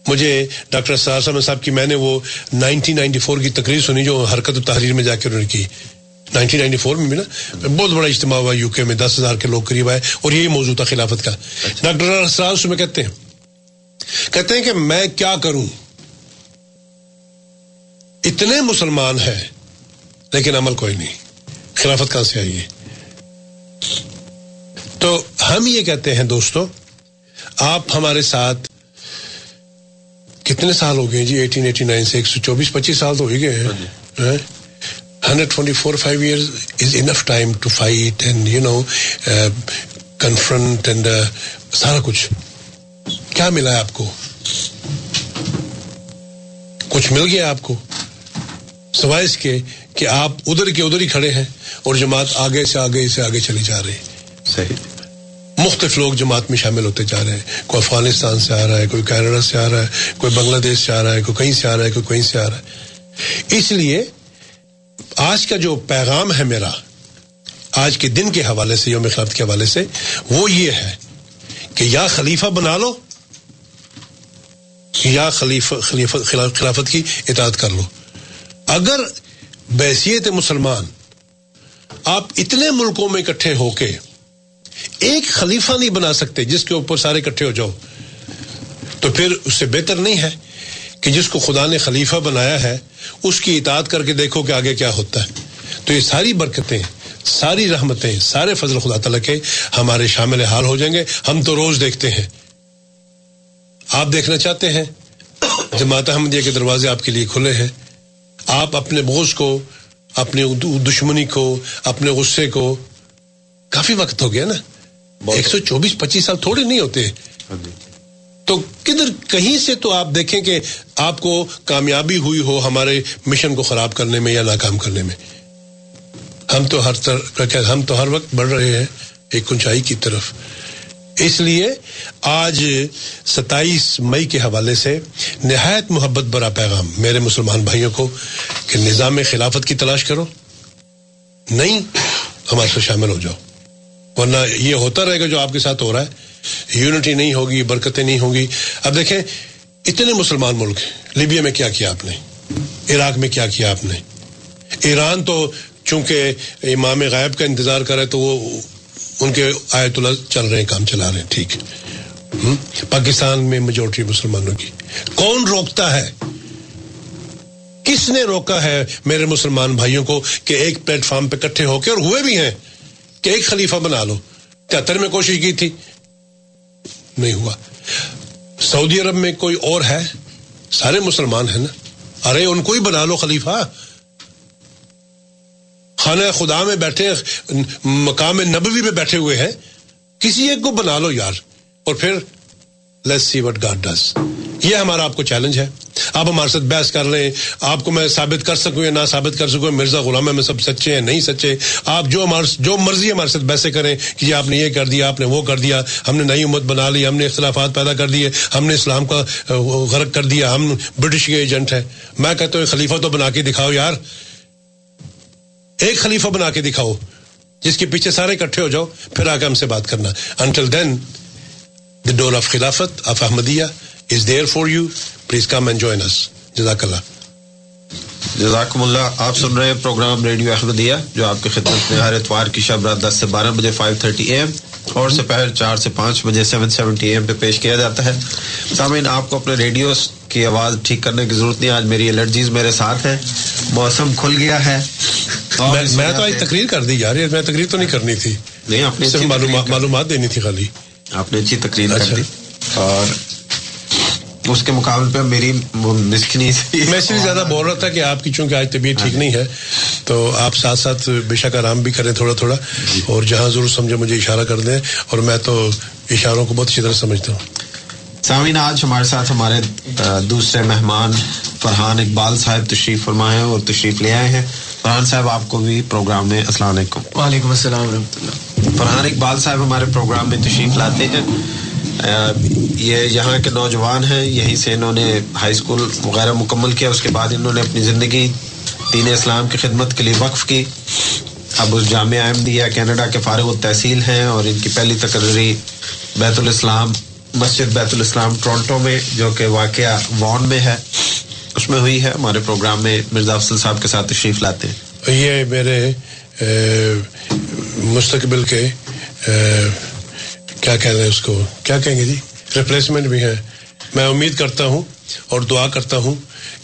مجھے ڈاکٹر سہارسا میں صاحب کی میں نے وہ نائنٹین نائنٹی فور کی تقریر سنی جو حرکت و تحریر میں جا کے انہوں نے کی نائنٹین نائنٹی فور میں بھی نا بہت بڑا اجتماع ہوا یو کے میں دس ہزار کے لوگ قریب آئے اور یہی موضوع تھا خلافت کا ڈاکٹر سہارس میں کہتے ہیں کہتے ہیں کہ میں کیا کروں اتنے مسلمان ہیں لیکن عمل کوئی نہیں خلافت کہاں سے آئی ہے تو ہم یہ کہتے ہیں دوستو آپ ہمارے ساتھ کتنے سال ہو گئے جی ایٹین ایٹی نائن سے ایک سو چوبیس پچیس سال تو ہو ہی گئے ہیں hundred twenty four five year is enough time to fight and you know confront and سارا کچھ کیا ملا ہے آپ کو کچھ مل گیا آپ کو سوائے اس کے کہ آپ ادھر کے ادھر ہی کھڑے ہیں اور جماعت آگے سے آگے سے آگے چلی جا رہی ہے صحیح مختلف لوگ جماعت میں شامل ہوتے جا رہے ہیں کوئی افغانستان سے آ رہا ہے کوئی کینیڈا سے آ رہا ہے کوئی بنگلہ دیش سے آ رہا ہے کوئی کہیں سے آ رہا ہے کوئی کہیں سے آ رہا ہے اس لیے آج کا جو پیغام ہے میرا آج کے دن کے حوالے سے یوم خلافت کے حوالے سے وہ یہ ہے کہ یا خلیفہ بنا لو یا خلیفہ خلافت کی اطاعت کر لو اگر بحثیت مسلمان آپ اتنے ملکوں میں اکٹھے ہو کے ایک خلیفہ نہیں بنا سکتے جس کے اوپر سارے اکٹھے ہو جاؤ تو پھر اس سے بہتر نہیں ہے کہ جس کو خدا نے خلیفہ بنایا ہے اس کی اطاعت کر کے دیکھو کہ آگے کیا ہوتا ہے تو یہ ساری برکتیں ساری رحمتیں سارے فضل خدا تعالیٰ کے ہمارے شامل حال ہو جائیں گے ہم تو روز دیکھتے ہیں آپ دیکھنا چاہتے ہیں جماعت احمدیہ کے دروازے آپ کے لیے کھلے ہیں آپ اپنے بوجھ کو اپنی دشمنی کو اپنے غصے کو کافی وقت ہو گیا نا ایک سو چوبیس پچیس سال تھوڑے نہیں ہوتے ہاں جی۔ تو کدھر کہیں سے تو آپ دیکھیں کہ آپ کو کامیابی ہوئی ہو ہمارے مشن کو خراب کرنے میں یا ناکام کرنے میں ہم تو ہر طرح ہم تو ہر وقت بڑھ رہے ہیں ایک کنچائی کی طرف اس لیے آج ستائیس مئی کے حوالے سے نہایت محبت برا پیغام میرے مسلمان بھائیوں کو کہ نظام خلافت کی تلاش کرو نہیں ہمارے سے شامل ہو جاؤ ورنہ یہ ہوتا رہے گا جو آپ کے ساتھ ہو رہا ہے یونٹی نہیں ہوگی برکتیں نہیں ہوں گی اب دیکھیں اتنے مسلمان ملک ہیں لیبیا میں کیا کیا آپ نے عراق میں کیا کیا آپ نے ایران تو چونکہ امام غائب کا انتظار کرے تو وہ ان کے آیت اللہ چل رہے ہیں کام چلا رہے ہیں ٹھیک پاکستان میں میجورٹی مسلمانوں کی کون روکتا ہے کس نے روکا ہے میرے مسلمان بھائیوں کو کہ ایک پلیٹ فارم پہ کٹھے ہو کے اور ہوئے بھی ہیں کہ ایک خلیفہ بنا لو تہتر میں کوشش کی تھی نہیں ہوا سعودی عرب میں کوئی اور ہے سارے مسلمان ہیں نا ارے ان کو ہی بنا لو خلیفہ خانہ خدا میں بیٹھے مقام نبوی میں بیٹھے ہوئے ہیں کسی ایک کو بنا لو یار اور پھر let's see what god does یہ ہمارا چیلنج ہے آپ ہمارے ساتھ بحث کر رہے ہیں آپ کو میں ثابت کر سکوں یا نہ ثابت کر سکوں مرزا غلام میں سب سچے ہیں نہیں سچے آپ جو ہمارے ساتھ بحث کریں کہ آپ نے یہ کر دیا آپ نے وہ کر دیا ہم نے نئی امت بنا لی ہم نے اختلافات پیدا کر دیے ہم نے اسلام کا غرق کر دیا ہم برٹش کے ایجنٹ ہیں میں کہتا ہوں خلیفہ تو بنا کے دکھاؤ یار ایک خلیفہ بنا کے دکھاؤ جس کے پیچھے سارے اکٹھے ہو جاؤ پھر آ کے ہم سے بات کرنا until then The door of Khilafat of Ahmadiyya is there for you. Please come and join us. جزاک اللہ جزاکم اللہ آپ سن رہے ہیں پروگرام ریڈیو احمدیہ جو آپ کی خدمت میں ہر اتوار کی شب رات دس سے بارہ بجے فائیو تھرٹی ایم اور سپہر چار سے پانچ بجے سیون سیونٹی ایم پہ پیش کیا جاتا ہے سامعین آپ کو اپنے ریڈیو کی آواز ٹھیک کرنے کی ضرورت نہیں آج میری الرجیز میرے ساتھ ہیں موسم کھل گیا ہے میں تو آج تقریر کر دی یار میں تقریر تو نہیں کرنی تھی نہیں معلومات دینی تھی خالی آپ نے اچھی تقریر کر اچھا۔ دی اور اس کے مقابلے پہ میری مسکنی میں زیادہ بول رہا تھا کہ آپ کی چونکہ آج طبیعت ٹھیک ہاں جی۔ نہیں ہے تو آپ ساتھ ساتھ بے شک آرام بھی کریں تھوڑا تھوڑا جی۔ اور جہاں ضرور سمجھے مجھے اشارہ کر دیں اور میں تو اشاروں کو بہت اچھی طرح سمجھتا ہوں سامعین آج ہمارے ساتھ ہمارے دوسرے مہمان فرحان اقبال صاحب تشریف فرمائے ہیں اور تشریف لے آئے ہیں فرحان صاحب آپ کو بھی پروگرام میں السلام علیکم وعلیکم السلام ورحمۃ اللہ فرحان اقبال صاحب ہمارے پروگرام میں تشریف لاتے ہیں یہ یہاں کے نوجوان ہیں یہیں سے انہوں نے ہائی اسکول وغیرہ مکمل کیا اس کے بعد انہوں نے اپنی زندگی دین اسلام کی خدمت کے لیے وقف کی اب اس جامعہ احمدیہ کینیڈا کے فارغ التحصیل ہیں اور ان کی پہلی تقرری بیت الاسلام مسجد بیت الاسلام ٹورنٹو میں جو کہ واقعہ وان میں ہے اس میں ہوئی ہے ہمارے پروگرام میں مرزا صاحب کے ساتھ تشریف لاتے ہیں یہ میرے مستقبل کے کیا کیا اس کو کہیں گے جی ریپلیسمنٹ بھی ہیں میں امید کرتا ہوں اور دعا کرتا ہوں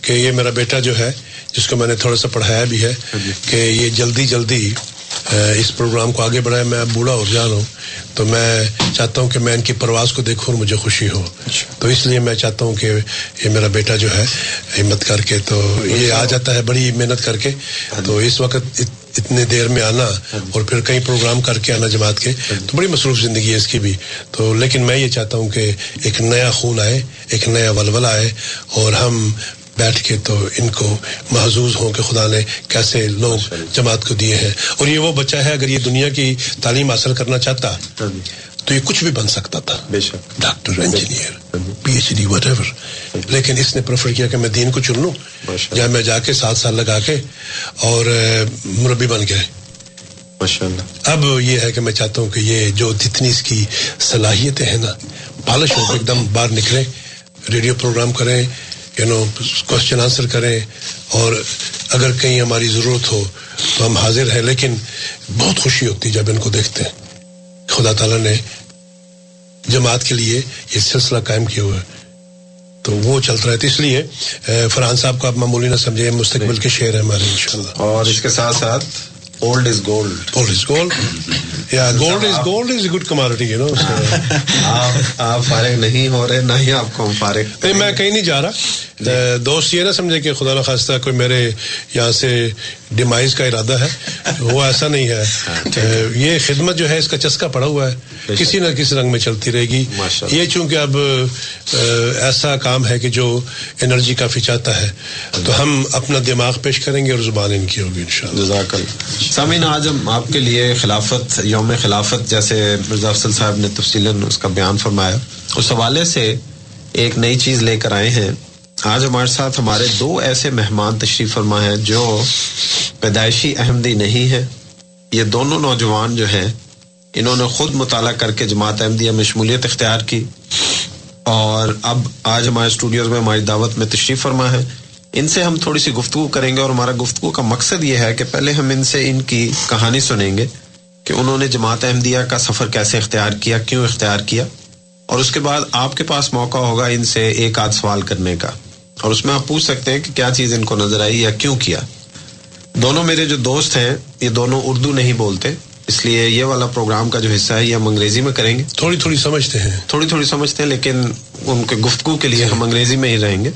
کہ یہ میرا بیٹا جو ہے جس کو میں نے تھوڑا سا پڑھایا بھی ہے ہاں جی۔ کہ یہ جلدی جلدی اس پروگرام کو آگے بڑھائے میں بوڑھا جا رہا ہوں تو میں چاہتا ہوں کہ میں ان کی پرواز کو دیکھوں اور مجھے خوشی ہو تو اس لیے میں چاہتا ہوں کہ یہ میرا بیٹا جو ہے ہمت کر کے تو یہ آ جاتا ہے بڑی محنت کر کے تو اس وقت اتنے دیر میں آنا اور پھر کئی پروگرام کر کے آنا جماعت کے تو بڑی مصروف زندگی ہے اس کی بھی تو لیکن میں یہ چاہتا ہوں کہ ایک نیا خون آئے ایک نیا ولولہ آئے اور ہم بیٹھ کے تو ان کو محظوظ ہوں کہ خدا نے کیسے لوگ جماعت کو دیے ہیں اور یہ وہ بچہ ہے اگر یہ دنیا کی تعلیم حاصل کرنا چاہتا ہاں جی۔ تو یہ کچھ بھی بن سکتا تھا ڈاکٹر انجینئر ہاں جی۔ P H D whatever ہاں جی۔ لیکن اس نے پریفر کیا کہ میں دین کو چن لوں یا میں جا کے سات سال لگا کے اور مربی بن گئے اب یہ ہے کہ میں چاہتا ہوں کہ یہ جو جتنی اس کی صلاحیتیں ہیں نا پالش ہو ایک دم باہر نکلے ریڈیو پروگرام کریں یو نو کوشچن آنسر کریں اور اگر کہیں ہماری ضرورت ہو تو ہم حاضر ہیں لیکن بہت خوشی ہوتی جب ان کو دیکھتے ہیں خدا تعالیٰ نے جماعت کے لیے یہ سلسلہ قائم کیا ہوا ہے تو وہ چلتا رہتا اس لیے فرحان صاحب کو آپ معمولی نہ سمجھیں مستقبل جی۔ کے شعر ہیں ہمارے ان اور اس کے ساتھ ساتھ gold is gold is good quality کے نا آپ فارغ نہیں ہو رہے نہ ہی آپ کو ہم فارغ نہیں میں کہیں نہیں جا رہا جی۔ دوست یہ نہ سمجھے کہ خدا نخواستہ کوئی میرے یہاں سے ڈیمائز کا ارادہ ہے وہ ایسا نہیں ہے ہاں، یہ خدمت جو ہے اس کا چسکا پڑا ہوا ہے کسی نہ کسی رنگ میں چلتی رہے گی یہ چونکہ اب ایسا کام ہے کہ جو انرجی کافی چاہتا ہے تو ہم اپنا دماغ پیش کریں گے اور زبان ان کی ہوگی انشاءاللہ جزاک اللہ سامعین آج ہم آپ کے لیے خلافت یوم خلافت جیسے مرزا صاحب نے تفصیل اس کا بیان فرمایا اس حوالے سے ایک نئی چیز لے کر آئے ہیں آج ہمارے ساتھ ہمارے دو ایسے مہمان تشریف فرما ہیں جو پیدائشی احمدی نہیں ہے یہ دونوں نوجوان جو ہیں انہوں نے خود مطالعہ کر کے جماعت احمدیہ میں شمولیت اختیار کی اور اب آج ہمارے اسٹوڈیوز میں ہماری دعوت میں تشریف فرما ہے ان سے ہم تھوڑی سی گفتگو کریں گے اور ہمارا گفتگو کا مقصد یہ ہے کہ پہلے ہم ان سے ان کی کہانی سنیں گے کہ انہوں نے جماعت احمدیہ کا سفر کیسے اختیار کیا کیوں اختیار کیا اور اس کے بعد آپ کے پاس موقع ہوگا ان سے ایک آدھ سوال کرنے کا اور اس میں آپ پوچھ سکتے ہیں کہ کیا چیز ان کو نظر آئی یا کیوں کیا دونوں میرے جو دوست ہیں یہ دونوں اردو نہیں بولتے اس لیے یہ والا پروگرام کا جو حصہ ہے یہ ہم انگریزی میں کریں گے تھوڑی تھوڑی تھوڑی تھوڑی سمجھتے سمجھتے ہیں ہیں لیکن ان کے گفتگو کے لیے جی۔ ہم انگریزی میں ہی رہیں گے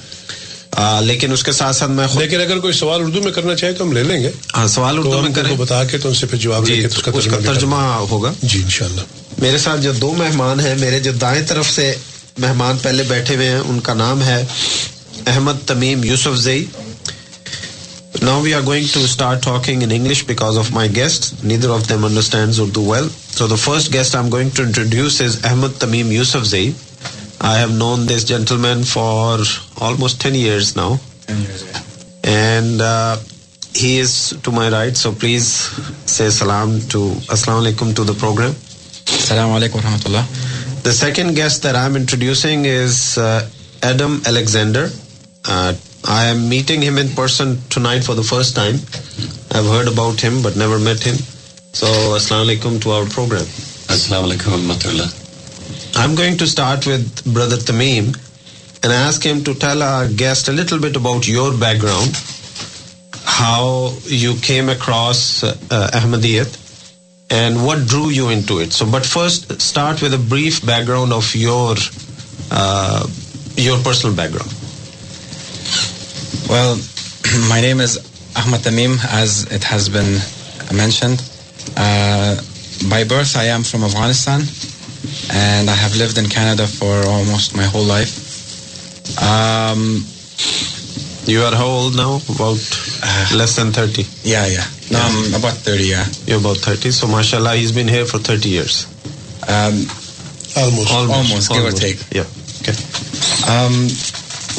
آ, لیکن اس کے ساتھ ساتھ میں لیکن اگر کوئی سوال اردو میں کرنا چاہے تو ہم لے لیں گے ہاں، سوال اردو میں کریں بتا کے تو ان سے پھر جواب جی, اس کا ترجمہ ہوگا جی انشاءاللہ میرے ساتھ جو دو مہمان ہیں میرے جو دائیں طرف سے مہمان پہلے بیٹھے ہوئے ہیں ان کا نام ہے Ahmad Tamim Yousuf Alexander Uh, I am meeting him in person tonight for the first time. I've heard about him but never met him. So, Assalamu Alaikum to our program. Assalamu Alaikum wa Rahmatullah. I'm going to start with Brother Tamim and ask him to tell our guest a little bit about your background, how you came across uh, Ahmadiyyat, and what drew you into it. So, but first, start with a brief background of your uh, personal background. Well my name is Ahmad Tamim as it has been mention بائیبرس I am from Afghanistan and I have live and Canada for all my life you are about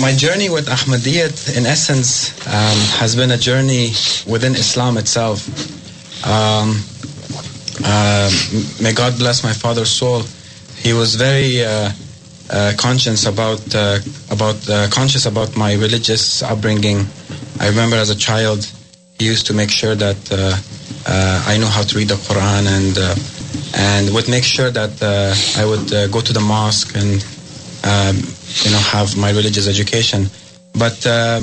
My journey with Ahmadiyyat, in essence, um, has been a journey within Islam itself. Um, um, may God bless my father's soul. He was very uh, uh, uh, conscious about my religious upbringing. I remember as a child, he used to make sure that I know how to read the Quran, and would make sure that I would go to the mosque and have my religious education. But uh,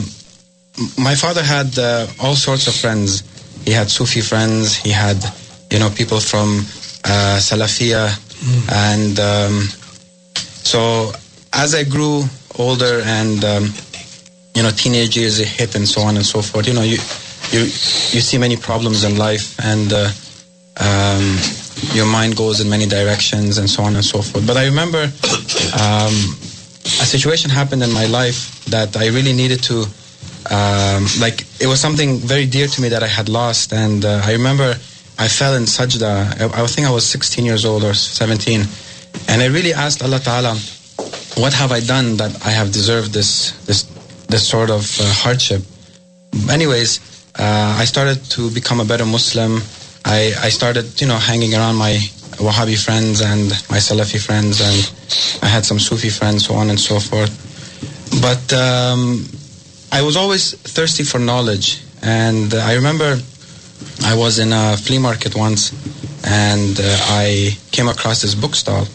my father had uh, all sorts of friends. He had Sufi friends. He had, people from uh, Salafia. Mm. And um, so as I grew older and, um, teenage years hit and so on and so forth, you see many problems in life and um, your mind goes in many directions and so on and so forth. But I remember a situation happened in my life that I really needed to, um, it was something very dear to me that I had lost. And uh, I remember I fell in sajda. I think I was 16 years old or 17. And I really asked Allah Ta'ala, what have I done that I have deserved this sort of uh, hardship? Anyways, uh, I started to become a better Muslim. I started, hanging around my Wahhabi friends and my Salafi friends, and I had some Sufi friends, so on and so forth. But um, I was always thirsty for knowledge. And uh, I remember I was in a flea market once, and uh, I came across this book stall.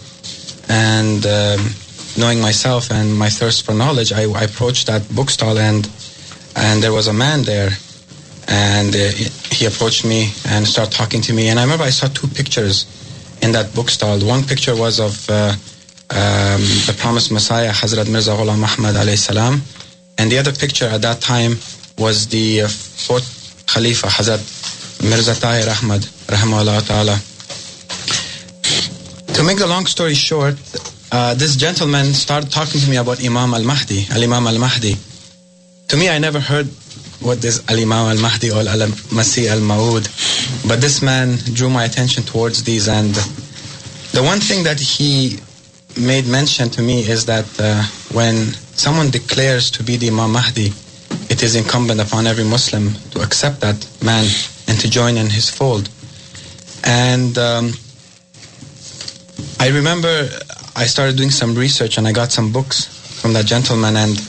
And um, knowing myself and my thirst for knowledge, I approached that book stall, and there was a man there. And uh, he approached me and started talking to me. And I remember I saw two pictures in the book stall one picture was of مسایہ حضرت مرزا اللہ محمد علیہ السلام picture ادا time was دیلیفہ حضرت مرزا طاہر رحمہ اللہ تعالیٰ long story short this gentleman about imam al Mahdi المام المحدی تو what this علیما المہدیسی الماود but this man جو these and the one thing that he made mention to me is that when someone declares be ما Mahdi اٹم accept that man fool and I remember I doing some research some books gentleman and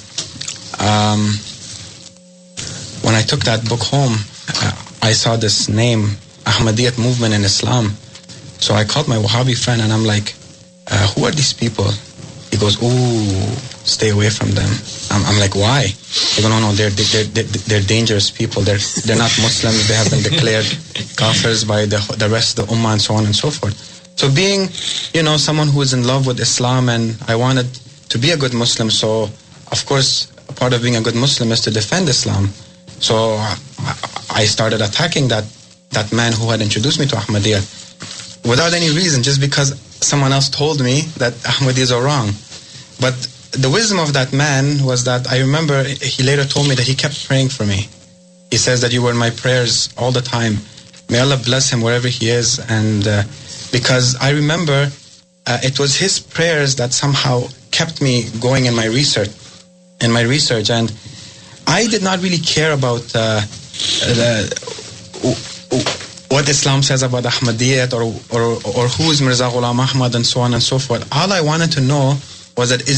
one I think that book home I saw this نیمدیت movement in Islam sought my friend I'm لائکرس Islam so course of ٹوینڈ Islam so starting مینڈیوس without ایزن just someone house told wrong but off then was دبر تھول for meat that you was my prayers all the time mile bills and because it was his prayers that somehow kept me going in my research my research I did not really کباؤٹ with اسلام شیز آباد احمدیت Mirza Ghulam Muhammad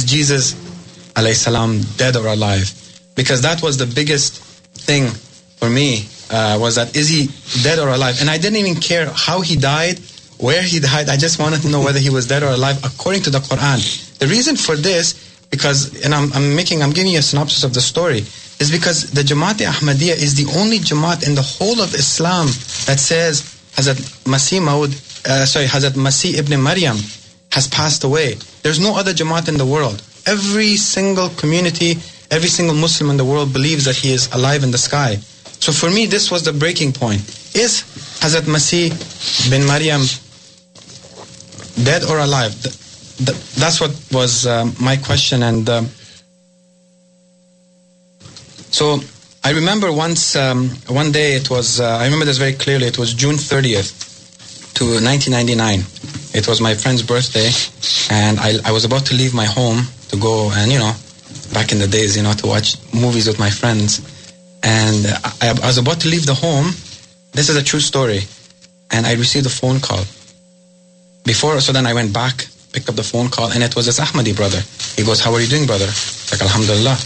Jesus علیہ السلام dead over life because that was the biggest thing for me was دزی dead over life I we کو he ویئرڈنگ reason for this of دوری Jamaat Ahmadiyya is the only jamaat in the hall of Islam that says Hazrat Masih Maud sorry حضرت مسیح ابن مریم وے در is no other jamaat in the world every single community every single Muslim in sky so for me this was the breaking point is Hazrat Masih bin Maryam dead اور this what was my کو and So I remember once, um, one day it was, uh, I remember this very clearly, it was June 30th to 1999. It was my friend's birthday, and I was about to leave my home to go and, you know, back in the days, you know, to watch movies with my friends. And I was about to leave the home. This is a true story. And I received a phone call. So then I went back, picked up the phone call, and it was this Ahmadi brother. He goes, "How are you doing, brother?" Like, "Alhamdulillah."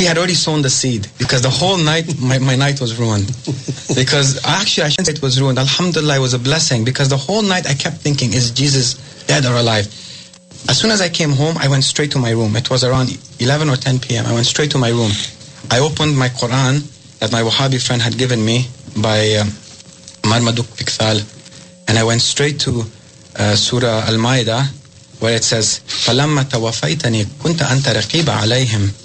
he had already sown the seed because the whole night, my, my night was ruined. Because actually, I shouldn't say it was ruined. Alhamdulillah, it was a blessing because the whole night I kept thinking, is Jesus dead or alive? As soon as I came home, I went straight to my room. It was around 11 or 10 p.m. I went straight to my room. I opened my Quran that my Wahhabi friend had given me by Amar Maduk Fikthal. And I went straight to uh, Surah Al-Ma'idah where it says, فَلَمَّ تَوَفَيْتَنِي كُنْتَ أَنْتَ رَقِيبَ عَلَيْهِمْ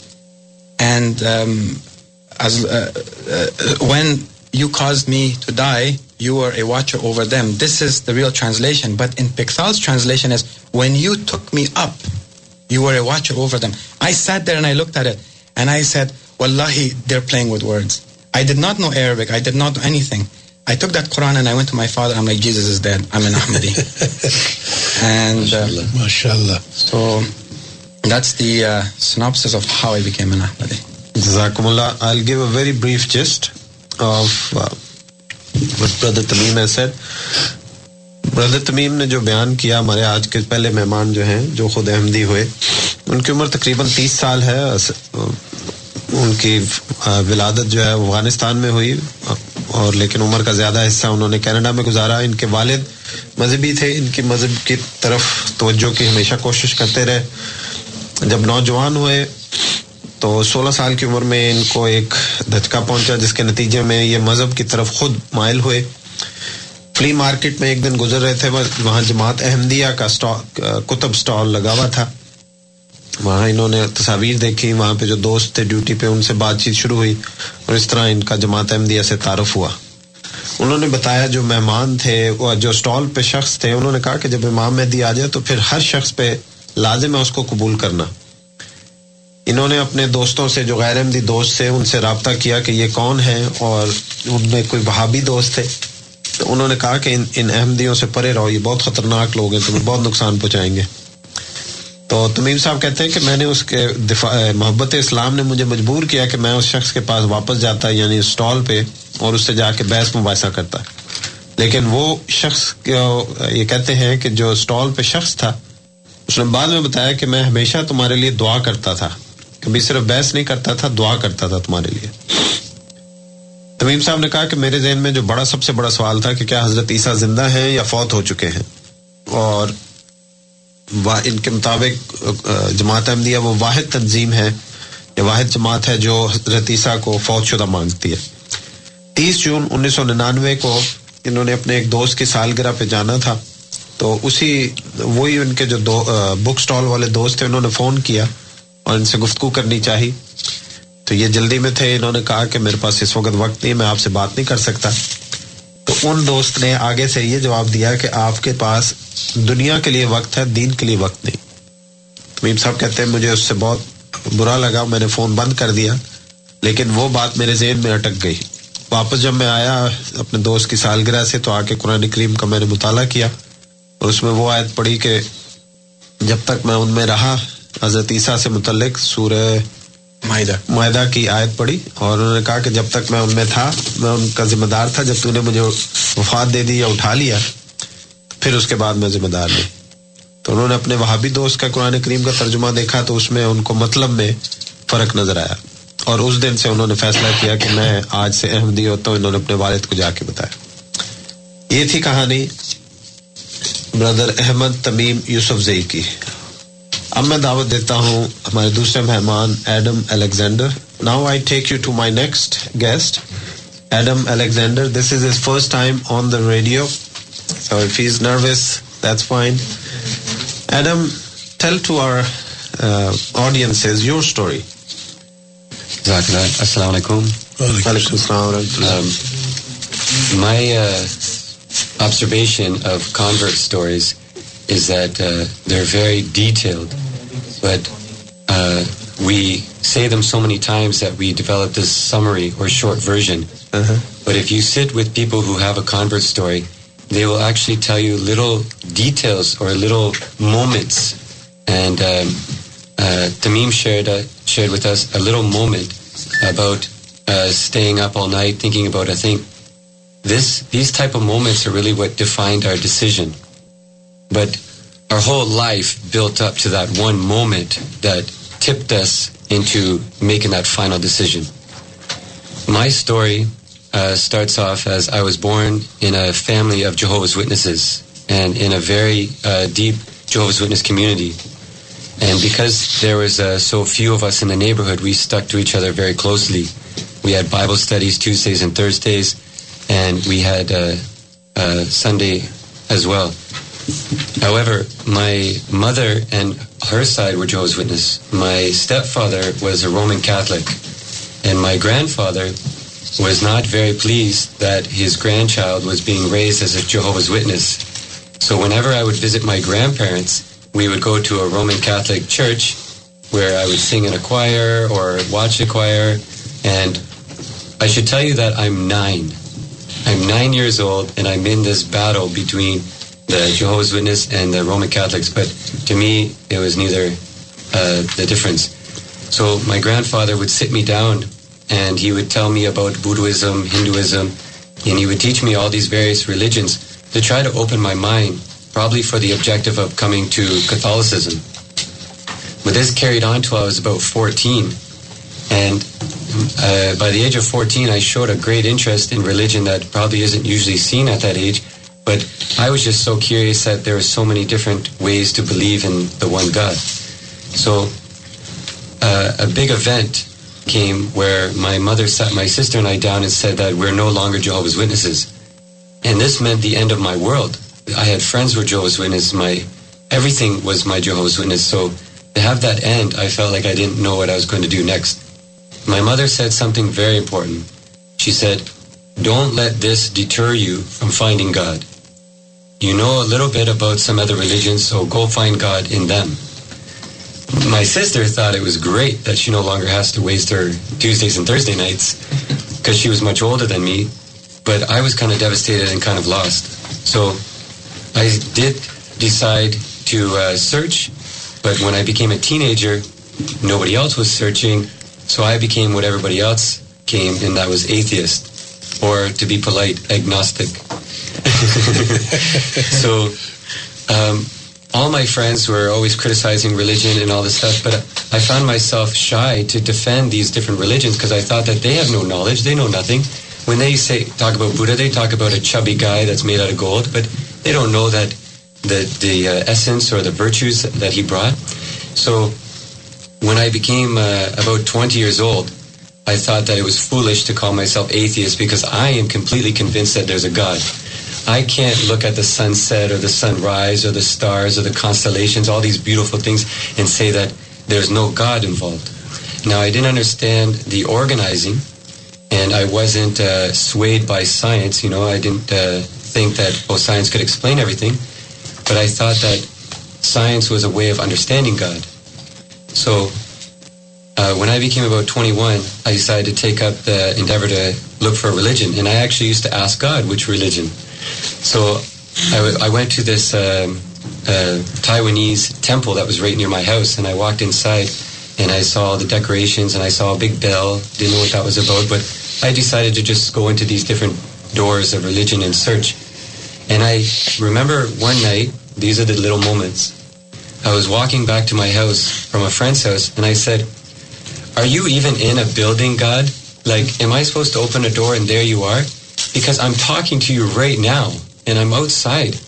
when you cause me to ڈا you are watch over them this is the real translation but in Pickthall's translation is when you took me up you are watch over them I see I سیگ with words not know Arabic I think Quran's that's the uh, synopsis of how I became an Ahmadi. Jazakumullah. I'll give a very brief gist of uh, what Brother Tamim has said. Brother Tamim نے جو بیان کیا ہمارے آج کے پہلے مہمان جو ہیں جو خود احمدی ہوئے ان کی عمر تقریباً تیس سال ہے ان کی ولادت جو ہے افغانستان میں ہوئی اور لیکن عمر کا زیادہ حصہ انہوں نے کینیڈا میں گزارا ان کے والد مذہبی تھے ان کی مذہب کی طرف توجہ کی ہمیشہ کوشش کرتے رہے جب نوجوان ہوئے تو سولہ سال کی عمر میں ان کو ایک دھچکا پہنچا جس کے نتیجے میں یہ مذہب کی طرف خود مائل ہوئے فلی مارکیٹ میں ایک دن گزر رہے تھے وہاں جماعت احمدیہ کا کتب سٹال لگا ہوا تھا وہاں انہوں نے تصاویر دیکھی وہاں پہ جو دوست تھے ڈیوٹی پہ ان سے بات چیت شروع ہوئی اور اس طرح ان کا جماعت احمدیہ سے تعارف ہوا انہوں نے بتایا جو مہمان تھے جو سٹال پہ شخص تھے انہوں نے کہا کہ جب امام مہدی آ جائے تو پھر ہر شخص پہ لازم ہے اس کو قبول کرنا انہوں نے اپنے دوستوں سے جو غیر احمدی دوست تھے ان سے رابطہ کیا کہ یہ کون ہیں اور ان میں کوئی بہابی دوست تھے تو انہوں نے کہا کہ ان ان احمدیوں سے پرے رہو یہ بہت خطرناک لوگ ہیں تمہیں بہت نقصان پہنچائیں گے تو تمیم صاحب کہتے ہیں کہ میں نے اس کے دفاع محبت اسلام نے مجھے مجبور کیا کہ میں اس شخص کے پاس واپس جاتا یعنی اسٹال پہ اور اس سے جا کے بحث مباحثہ کرتا لیکن وہ شخص یہ کہتے ہیں کہ جو اسٹال پہ شخص تھا اس نے بعد میں بتایا کہ میں ہمیشہ تمہارے لیے دعا کرتا تھا کبھی صرف بحث نہیں کرتا تھا دعا کرتا تھا تمہارے لیے تمیم صاحب نے کہا کہ میرے ذہن میں جو بڑا سب سے بڑا سوال تھا کہ کیا حضرت عیسیٰ زندہ ہیں یا فوت ہو چکے ہیں اور ان کے مطابق جماعت احمدیہ وہ واحد تنظیم ہے یا واحد جماعت ہے جو حضرت عیسیٰ کو فوت شدہ مانگتی ہے تیس جون انیس سو ننانوے کو انہوں نے اپنے ایک دوست کی سالگرہ پہ جانا تھا تو اسی وہی ان کے جو دو بک سٹال والے دوست تھے انہوں نے فون کیا اور ان سے گفتگو کرنی چاہی تو یہ جلدی میں تھے انہوں نے کہا کہ میرے پاس اس وقت وقت نہیں میں آپ سے بات نہیں کر سکتا تو ان دوست نے آگے سے یہ جواب دیا کہ آپ کے پاس دنیا کے لیے وقت ہے دین کے لیے وقت نہیں تمیم صاحب کہتے ہیں مجھے اس سے بہت برا لگا میں نے فون بند کر دیا لیکن وہ بات میرے ذہن میں اٹک گئی واپس جب میں آیا اپنے دوست کی سالگرہ سے تو آ کے قرآن کریم کا میں نے مطالعہ کیا اور اس میں وہ آیت پڑھی کہ جب تک میں ان میں رہا حضرت عیسیٰ سے متعلق سورہ معاہدہ کی آیت پڑھی اور انہوں نے کہا کہ جب تک میں ان میں تھا میں ان کا ذمہ دار تھا جب تو نے مجھے وفات دے دی یا اٹھا لیا پھر اس کے بعد میں ذمہ دار نہیں تو انہوں نے اپنے وہابی دوست کا قرآن کریم کا ترجمہ دیکھا تو اس میں ان کو مطلب میں فرق نظر آیا اور اس دن سے انہوں نے فیصلہ کیا کہ میں آج سے احمدی ہوتا ہوں انہوں نے اپنے والد کو جا کے بتایا یہ تھی کہانی بردر احمد تمیم یوسف زئی کی اب میں دعوت دیتا ہوں ہمارے دوسرے مہمان Adam Adam Adam Alexander Alexander now I take you to to my next guest this is is first time on the radio so nervous that's fine tell our audience your story السلام علیکم وعلیکم السلام و um, رحمۃ اللہ uh, very that we see them so many times or this these type of movements really what the فائنڈن but whole life built up on moments ڈسن my stories I was بورنڈی of Jehovah's witnesses and in very deep جو so few of اسبرہڈ we start to each other very closely we are Bible studies Tuesdays and Thursdays and we had Sunday as well. However, my mother and her side were Jehovah's Witness. My stepfather was a Roman Catholic, and my grandfather was not very pleased that his grandchild was being raised as a Jehovah's Witness. So whenever I would visit my grandparents, we would go to a Roman Catholic church where I would sing in a choir or watch a choir. And I should tell you that I'm 9. I'm 9 years old, and I'm in this battle between the Jehovah's Witness and the Roman Catholics. But to me, it was neither uh, the difference. So my grandfather would sit me down, and he would tell me about Buddhism, Hinduism, and he would teach me all these various religions to try to open my mind, probably for the objective of coming to Catholicism. But this carried on till I was about 14, and age of fourteen I sure a greater so many different ways to believe in the one God so big event where my mother my sister I dance where no long جاس once this man the end of my world I friends what Jehovah is my everything was my Jehovah is so have that and I feel I nose next my mother said some thing very important she said don't let this destroy fine God no لروٹ سمجھ God انسٹرس ما چولہیزیم a teenager no بڑی also searching So I became what everybody else came, and that was atheist, or to be polite, agnostic. so um, all my friends were always criticizing religion and all this stuff, but I found myself shy to defend these different religions because I thought that they have no knowledge, they know nothing. When they say talk about Buddha, they talk about a chubby guy that's made out of gold, but they don't know that the, the uh, essence or the virtues that he brought. So When I became uh, about 20 years old, I thought that it was foolish to call myself atheist because I am completely convinced that there's a God. I can't look at the sunset or the sunrise or the stars or the constellations, all these beautiful things, and say that there's no God involved. Now, I didn't understand the organizing, and I wasn't uh, swayed by science. You know, I didn't uh, think that, oh, science could explain everything, but I thought that science was a way of understanding God. So uh, when I became about 21, I decided to take up the endeavor to look for a religion. And I actually used to ask God which religion. So I, w I went to this um, uh, Taiwanese temple that was right near my house. And I walked inside and I saw the decorations and I saw a big bell. Didn't know what that was about. But I decided to just go into these different doors of religion and search. And I remember one night, these are the little moments, I was walking back to my house from a friend's house, and I said, "Are you even in a building, God? Like, am I supposed to open a door and there you are? Because I'm talking to you right now, and I'm outside."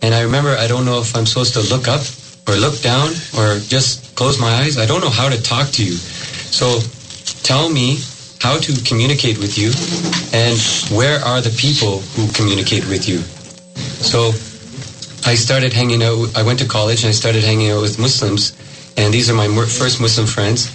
And I remember, I don't know if I'm supposed to look up or look down or just close my eyes. I don't know how to talk to you. So tell me how to communicate with you, and where are the people who communicate with you? So I start at hang inter college I with Muslims these are my first Muslim friends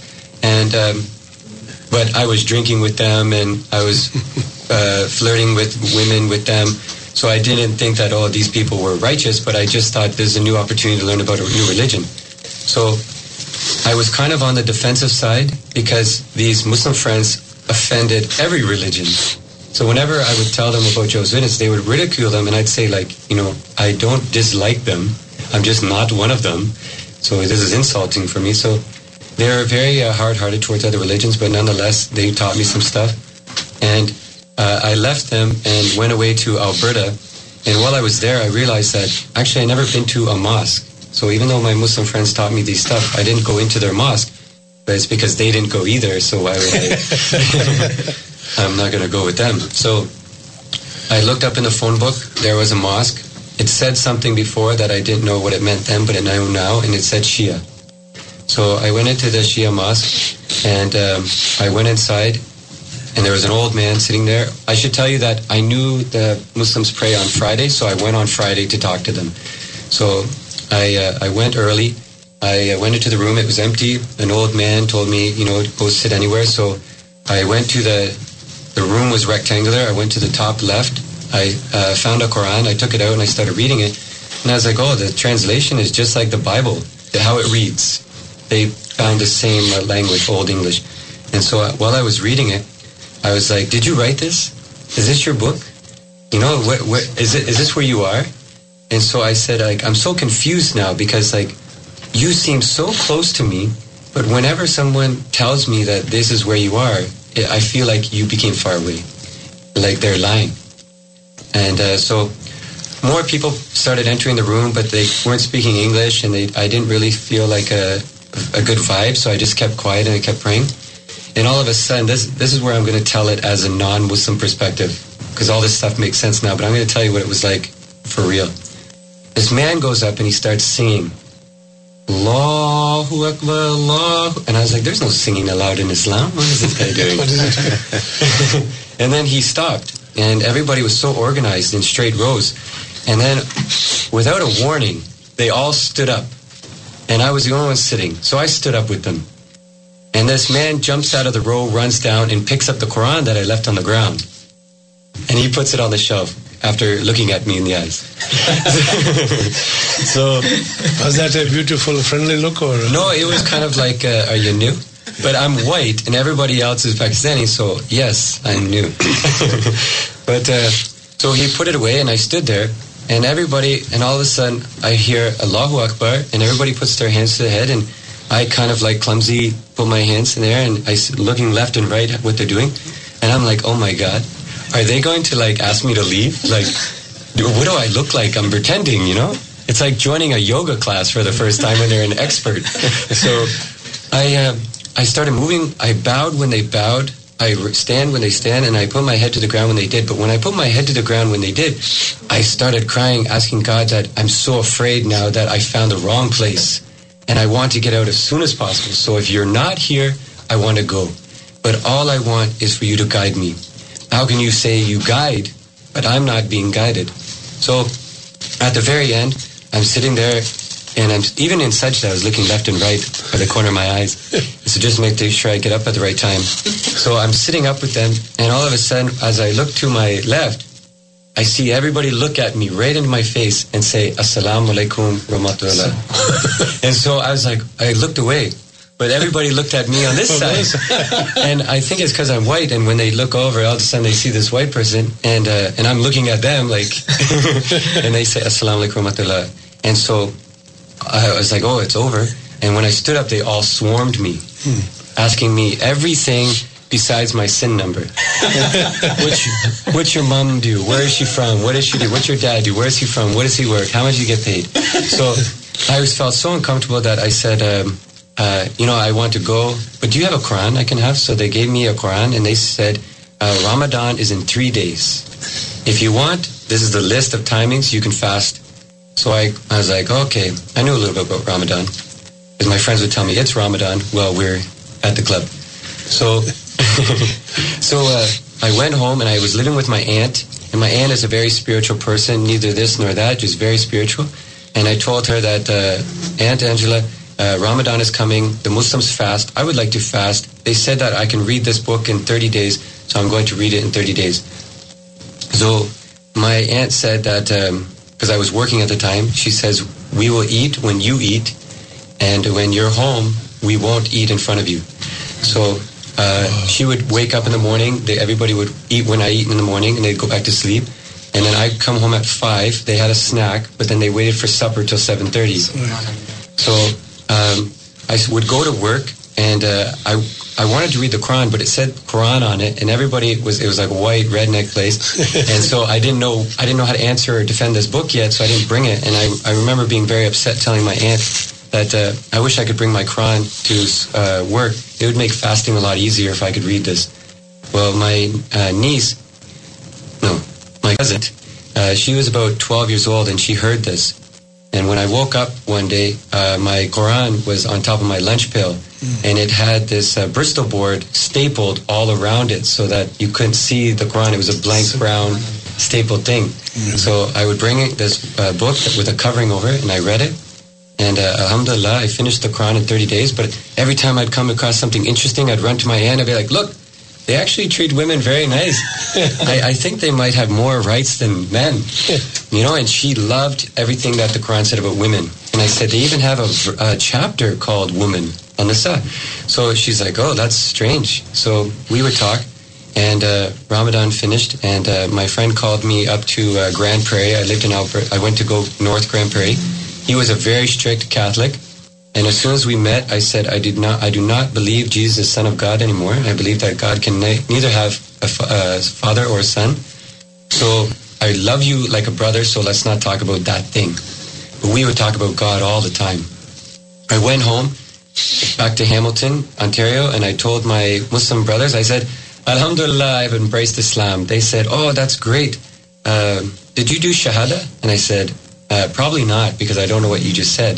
I was drink with I وا filling with women with I think that all these people new opportunity learn religion so I was Khan دافینسو side back his these Muslim friends religion so Venice Wade you see like you know I don't dislike them I am just not one of them suit is is انسال thing for me so they are very hard hearted and I love them and when you are brothers there I realize that ever seven O my Muslim friends mosque go E there so I am not a go so I look in the phone book there was ااسک it said something before that I not نا said Shia so I went Shia mosque and I went inside Srinagar show tie that I news on Friday man میو نوئر rooms ریکٹینگ translation Bible same language book we you order so I I am so confused now because you see I'm so close to me but whenever someone tells me that this is way you are I feel like you بیکین for way like there line and so more people room splash I feel like vibe سوائڈ ایزمٹیوزل گوزارٹ same Allahu Akbar, Allahu. And I was like, there's no singing allowed in Islam. What is this guy doing? what is doing? and then he stopped, and everybody was so organized in straight rows. And then, without a warning, they all stood up. And I was the only one sitting. So I stood up with them. And this man jumps out of the row, runs down, and picks up the Quran that I left on the ground. And he puts it on the shelf. لوزی so yes I knew but suit way oh my God yoga class for the first moving one I'd آئیٹری soon is pass so you not here I want a go per all I want me how can you see you guide I am not big guide so at the very end I am saying علیکم و رحمۃ اللہ but everybody looked at me on this side. And I think it's because I'm white. And when they look over, all of a sudden they see this white person. And uh, and I'm looking at them like, and they say, assalamu alaikum warahmatullah," And so I was like, oh, it's over. And when I stood up, they all swarmed me, hmm. asking me everything besides my sin number. what's, your, what's your mom do? Where is she from? What does she do? What's your dad do? Where is he from? What does he work? How much do you get paid? So I always felt so uncomfortable that I said, um, you know I want to go but you you are Quran I can have so the gave me a Quran and S Ramadan is in three days if you want this is the least of timing can fasting club so so when home I was لگ with my and is a very speed show piece Noor that very spare Ramadan is comings fast I would like to facets book in thirty days so I'm going to Wade in thirty days so my set that cause I was working at the time she says we wait when you eat and when you're home we want eat in pheran of you so she wake up morning would eat when the morning seven thirties so would go work and I I want ویڈی Quran but said Quran آنےک make فیسٹوریٹ Wade my نیزن she's twelve and she her this And when I woke up one day, uh, my Quran was on top of my lunch pail, mm. and it had this uh, Bristol board stapled all around it so that you couldn't see the Quran. It was a blank so brown stapled thing. Mm. So I would bring this uh, book with a covering over it, and I read it. And uh, alhamdulillah, I finished the Quran in 30 days. But every time I'd come across something interesting, I'd run to my aunt and be like, look, they actually treat women very nice. I, I think they might have more rights than men. You know, and she loved everything that the Quran said about women. And I said, they even have a, a chapter called Woman on the side. So she's like, oh, that's strange. So we would talk. And uh, Ramadan finished, and uh, my friend called me up to uh, Grand Prairie. I lived in Alberta. I went to go north Grand Prairie. He was a very strict Catholic, And as soon as we met, I said, I did not, I do not believe Jesus is Son of God anymore. I believe that God can ne neither have a a father or a son. So I love you like a brother. So let's not talk about that thing. But we would talk about God all the time. I went home back to Hamilton, Ontario, and I told my Muslim brothers, I said, Alhamdulillah, I've embraced Islam. They said, Oh, that's great. Uh, did you do Shahada? And I said, uh, Probably not, because I don't know what you just said.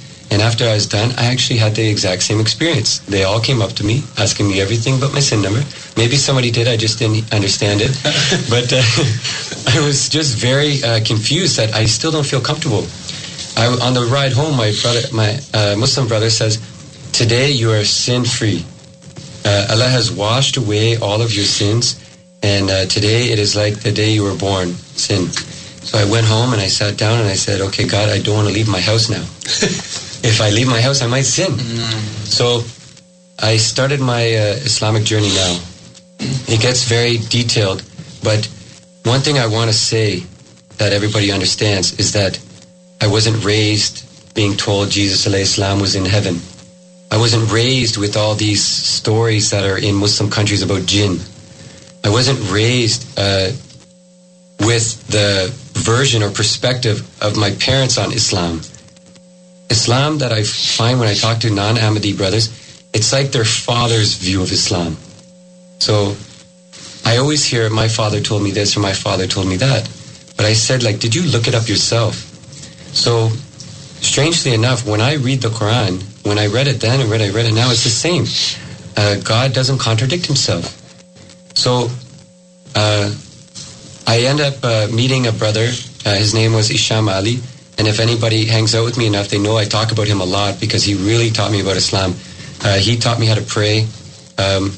And after as ڈنچولیگز ایسپیرینسینڈ but was just very confused brothers Allah has wash to way all of you since and today it is like you were born sun so I went home آئی گار I don't leave my ہیوز now journey نا gets very detail but one thing I want see دوری بڑی understand that I was and Jesus Islam these stories about Jain was and وا virgin perspective my friends on Islam Islam that I find when I talk to non-Ahmadi brothers, it's like their father's view of Islam. So I always hear, my father told me this or my father told me that. But I said, like, did you look it up yourself? So strangely enough, when I read the Quran, when I read it then and when I read it now, it's the same. Uh, God doesn't contradict himself. So uh, I end up uh, meeting a brother. His name was Isham Ali. And if anybody hangs out with me enough, they know I talk about him a lot because he really taught me about Islam. Uh, he taught me how to pray. Um,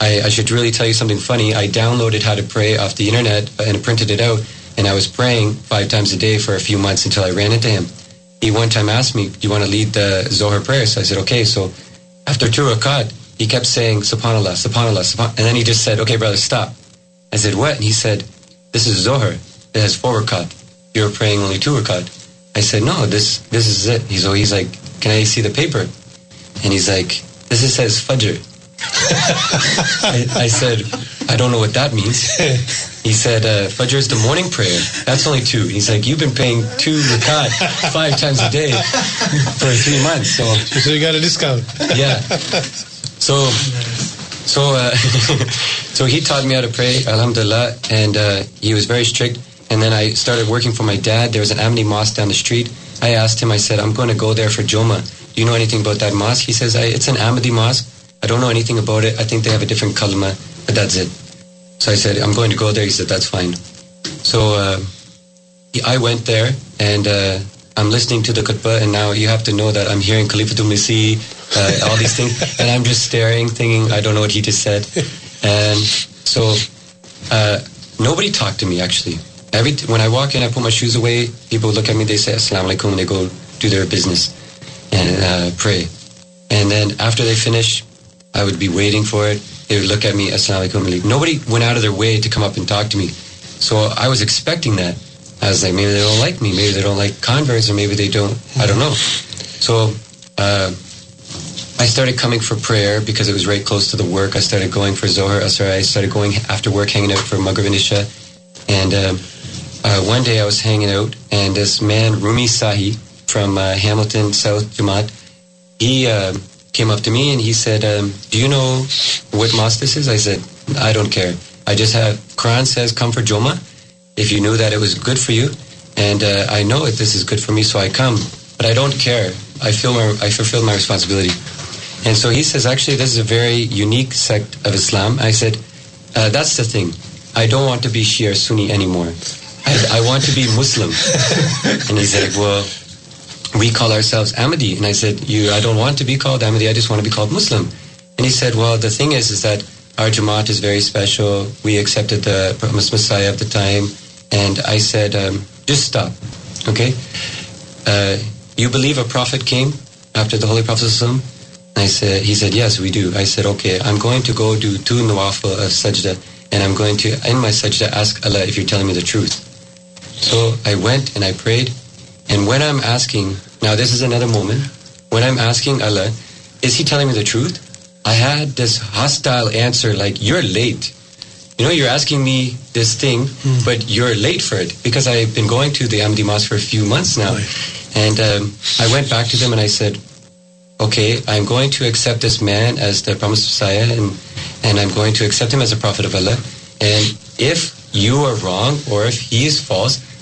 I, I should really tell you something funny. I downloaded how to pray off the Internet and printed it out, and I was praying five times a day for a few months until I ran into him. He one time asked me, do you want to lead the Zohar prayers? So I said, okay. So after two rakat, he kept saying, subhanAllah, subhanAllah, subhanAllah. And then he just said, okay, brother, stop. I said, what? And he said, this is Zohar. It has four rakat. You're praying only two rakat. Sir no this this میری الحمد اللہ street ینٹ walking for my dad there is an an an an an Emily must on street my sir I'm go in go there for Jammu you know I'm up there Emily must Noni thing ابؤٹرن کل مز sir M go go the us this fine so I want listening to daughter every t- when I walk in, I put my shoes away. People look at me, they say "Assalamu alaikum," and they go do their business and uh, pray. And then after they finish, I would be waiting for it. They would look at me, "Assalamu alaikum." And leave. Nobody went out of their way to come up and talk to me, so I was expecting that. I was like, maybe they don't like me. Maybe they don't like converts, or maybe they don't. I don't know. So uh, I started coming for prayer because it was right close to the work. I started going for Zohar. Sorry, I started going after work, hanging out for Maghrib and Isha. And um, one day was hanging out and this man روم ساہی from ہیمات of the made hates comfort جوماف you know this good for you and I know this is good for me so I come I feel my responsibility and so has a very unique set of Islam I said this the thing I don't want to be share Sunni any more said, I want to be Muslim. and he's like, well, we call ourselves Ahmadi. And I said, you, I don't want to be called Ahmadi. I just want to be called Muslim. And he said, well, the thing is, is that our Jamaat is very special. We accepted the promised Messiah of the time. And I said, um, just stop. Okay. Uh, you believe a prophet came after the Holy Prophet and I said, he said, yes, we do. I said, okay, I'm going to go do two nawafah of sajda, and I'm going to, in my sajda, ask Allah if you're telling me the truth. So I went and I prayed and when I am asking now this is another moment when I am asking الر is the truth I has ہسٹر like you are late no you ask but you are late for it because to the Ahmadi mosque for few months okay I am going to accept this man as Das I am going to accept as a prophet if الینڈ if you are wrong or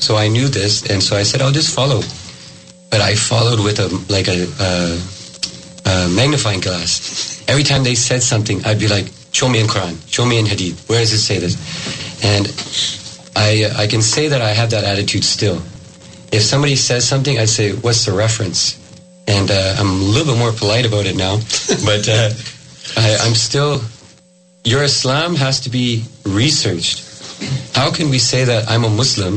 so I knew this and so this followed magnifying classing Islam he